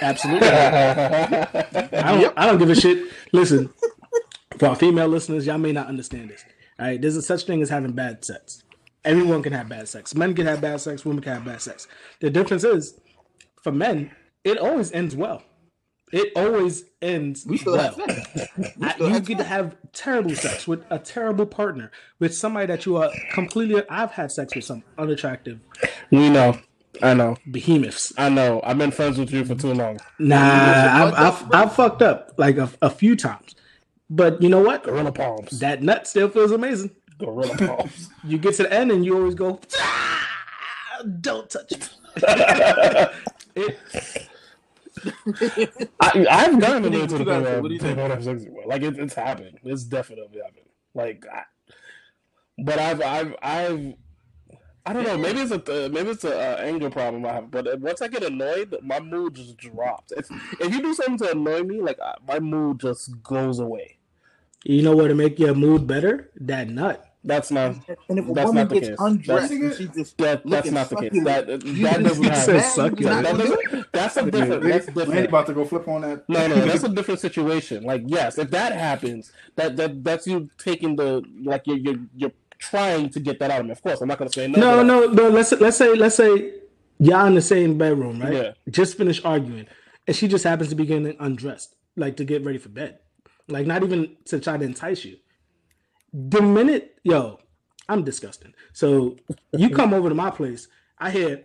Absolutely, I, do. I don't. I don't give a shit. Listen, for our female listeners, y'all may not understand this. All right, there's a such thing as having bad sex. Everyone can have bad sex. Men can have bad sex. Women can have bad sex. The difference is, for men, it always ends well. It always ends We still well. have. We you could have terrible sex with a terrible partner, with somebody that you are completely. I've had sex with some unattractive We know. I know. behemoths. I know. I've been friends with you for too long. Nah, I've, I've, I've fucked up like a, a few times, but you know what? Gorilla palms. That nut still feels amazing. Gorilla palms. You get to the end and you always go, "Ah, "Don't touch me." It- I, I've gotten What do you- into what the you gotta thing say? where What do you they think? don't have sex. Like it, it's happened. It's definitely happened. Like, I, but I've, I've, I've, I don't know. Maybe it's a th- maybe it's a uh, anger problem I have. But once I get annoyed, my mood just drops. If if you do something to annoy me, like I, my mood just goes away. you know what to make your mood better? That nut. That's not And if a That's woman not the gets case. undressed That's- and she just that. That's not the case. That that doesn't you happen. said mad, succulent. you're not That gonna do it? doesn't. That's a different. That's Randy different. about to go flip on that. No, no, that's a different situation. Like, yes, if that happens, that that that's you taking the like your your you're, you're trying to get that out of me. Of course, I'm not gonna say no. No, to no, no. Let's let's say let's say y'all in the same bedroom, right? Yeah. Just finished arguing, and she just happens to be getting undressed, like to get ready for bed, like not even to try to entice you. The minute, yo, I'm disgusting. So you come over to my place, I hear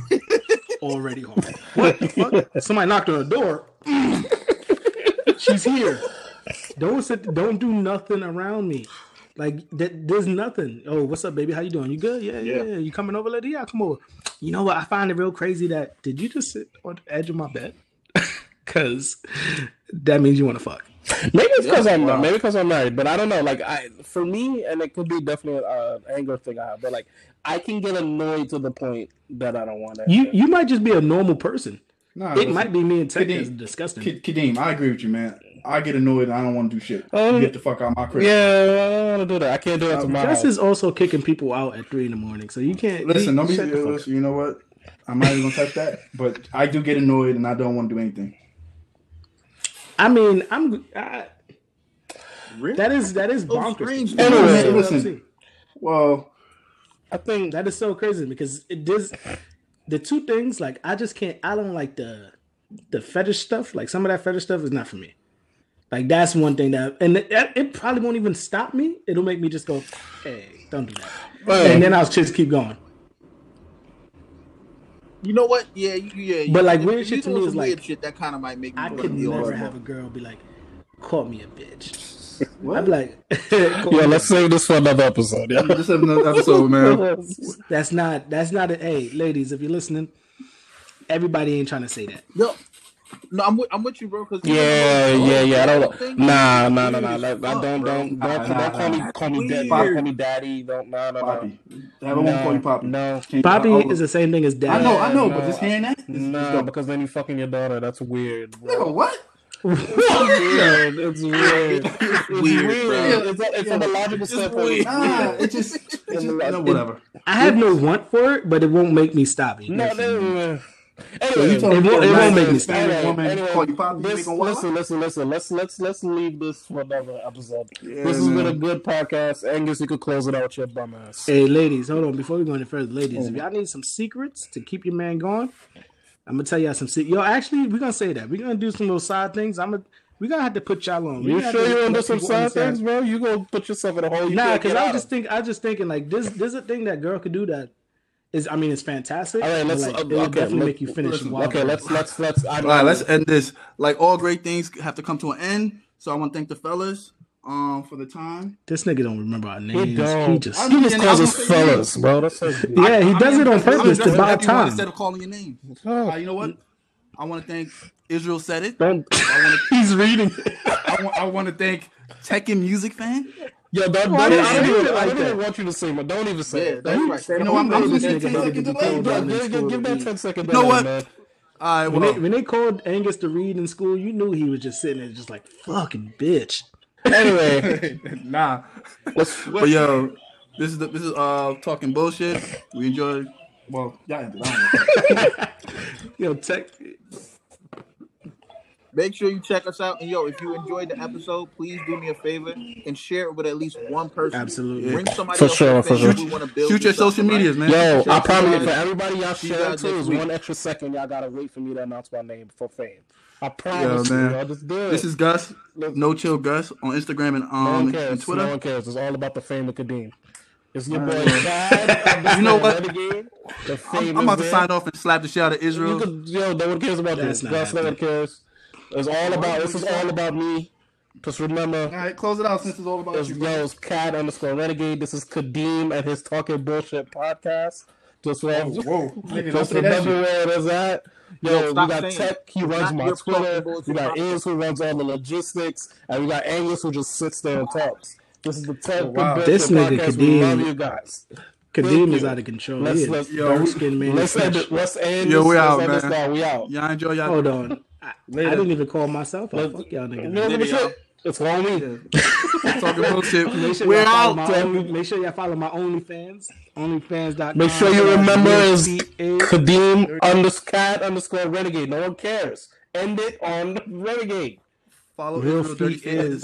already hard. What the fuck? Somebody knocked on the door. Mm. She's here. Don't sit. Don't do nothing around me. Like th- there's nothing. Oh, what's up, baby? How you doing? You good? Yeah, yeah. Yeah. You coming over, lady? Yeah, come over. You know what? I find it real crazy that did you just sit on the edge of my bed? Because that means you want to fuck. Maybe it's because I'm wow. maybe because I'm married, but I don't know. Like, I for me, and it could be definitely an anger thing I have, but like I can get annoyed to the point that I don't want to. You you might just be a normal person. Nah, It listen, might be me and Tech Kadeem, that's disgusting. Kadeem, I agree with you, man. I get annoyed and I don't want to do shit. Oh, Get the fuck out of my crib. Yeah, I don't want to do that. I can't do it to uh, my Gus is also kicking people out at three in the morning, so you can't. Listen, don't be. shut the fuck up. Listen, you know what? I'm not even gonna touch that. But I do get annoyed and I don't want to do anything. I mean, I'm. I, Really? that is that is oh, bonkers. strange. Anyway, That's listen. Well, I think That is so crazy because it does the two things like I just can't I don't like the the fetish stuff. Like some of that fetish stuff is not for me. Like that's one thing that and it, it probably won't even stop me. It'll make me just go, hey, don't do that. Well- and then I'll just keep going. You know what? Yeah, you, yeah. you- But, like, if weird you shit to me some is, like, weird shit that kind of might make me I could be all never right. have a girl be like, call me a bitch. what? I'd be like, yeah. call me a Let's save this for another episode. Yeah. Just have another episode, man. That's not that's not a hey, ladies, if you're listening, everybody ain't trying to say that. Yo, No, I'm with, I'm with you, bro. Cause Yeah, yeah, yeah. I don't. Thing- Nah, nah, nah, nah. Like, as I fuck, don't, don't, don't, Nah, don't, nah, call me, call me, daddy, Weird. call me daddy. Don't, nah, nah, nah. Poppy. Have a woman call you Poppy. No, Change- Poppy is the same thing as dad. I know, I know, no. but just hearing that, it's, it's no, because then you fucking your daughter. That's weird. Nigga, Bro. what? weird. It's weird. It's weird, weird. bro. It's, it's from a logical standpoint. weird. Nah, it just, it just, no, whatever. I have no want for it, but it won't make me stop it. No, no. So you Anyway, told It me won't- it won't make me nice stop. Hispanic Anyway, woman anyway, call you Poppy, you this- make them wild? listen, listen, listen. Let's let's let's leave this for another episode. Yeah, this has been a good podcast. Angus, you could close it out with your bum ass. Hey, ladies, hold on. Before we go any further, ladies, if oh. y'all need some secrets to keep your man going, I'm gonna tell y'all some secrets. Yo, actually, we're gonna say that we're gonna do some little side things. I'm gonna we gonna have to put y'all on. We You have sure you want to do some people side things, bro? You gonna put yourself in a hole? You Nah, because I was just think I was just thinking like this. There's a thing that girl could do that is. I mean, it's fantastic. All right, let's- like, uh, okay, definitely let- make you finish. listen. Okay, let's let's let's. I All right, let's end this. Like all great things have to come to an end. So I want to thank the fellas um for the time. This nigga don't remember our names. He don't. He just I He just calls us gonna fellas, bro. That's so yeah, he I- does I'm it on purpose to buy time. Instead of calling your name. Oh, Uh, you know what? I want to thank Israel said it. I want to He's reading. I want, I want to thank Tekken Music Fan. Yo, don't, Why don't, I don't even, it I don't even want you to say it. Don't even say Yeah, it. that's Don't right. You know, I'm, I'm This listening to better it. get the delay, code Give, in give, give that read. 10 second You know delay, what? man. All right, When they, when they called Angus to read in school, you knew he was just sitting there, just like fucking bitch. Anyway, nah. let's, But yo, this is the, this is uh talking bullshit. We enjoy. Well, yeah, y'all ended. Know. Yo, tech. Make sure you check us out. And yo, if you enjoyed the episode, please do me a favor and share it with at least one person. Absolutely. Bring somebody For else sure, for sure. we build Shoot your social right? medias, man. yo, I your promise for everybody y'all share guys too, is one extra second y'all gotta wait for me to announce my name for fame. I promise Yo, man. y'all just do it. This is Gus. No chill Gus on Instagram and no um one and. Twitter. No one cares. It's all about the fame of Kadeem. It's your boy Chad. You know what? Renegade. The I'm, I'm about to there. sign off and slap the shit out of You Israel. could, yo, no one cares about That's this. not Gus, no one cares. It's all about. This is all about me. Just remember, All right, close it out since it's all about It's you. yo, it's Cat underscore Renegade. This is Kadeem and his Talking Bullshit podcast. Just, Whoa, whoa. Nigga, just remember shit. where it is at. Yo, Yo, we got Tech, he runs not my Twitter. We got podcast. Iz who runs all the logistics. And we got Angus who just sits there and talks. This is the Tech Oh, wow. This nigga podcast. We Kadeem- love you guys. Kadeem is out of control. Let's- is let's- yo, dark skinned man. Let's fresh. end. Let's end Yo, we Let's out, end this man. now. We out. Y'all enjoy y'all. Hold on. I, I didn't even call myself. out. Let's- Fuck y'all niggas. know Later, what y'all. It's on me. Talking bullshit. Make sure We're out. my only, make sure y'all follow my OnlyFans. OnlyFans.com. Make sure you remember is Kadeem underscore underscore renegade. No one cares. End it on renegade. Follow Real feet is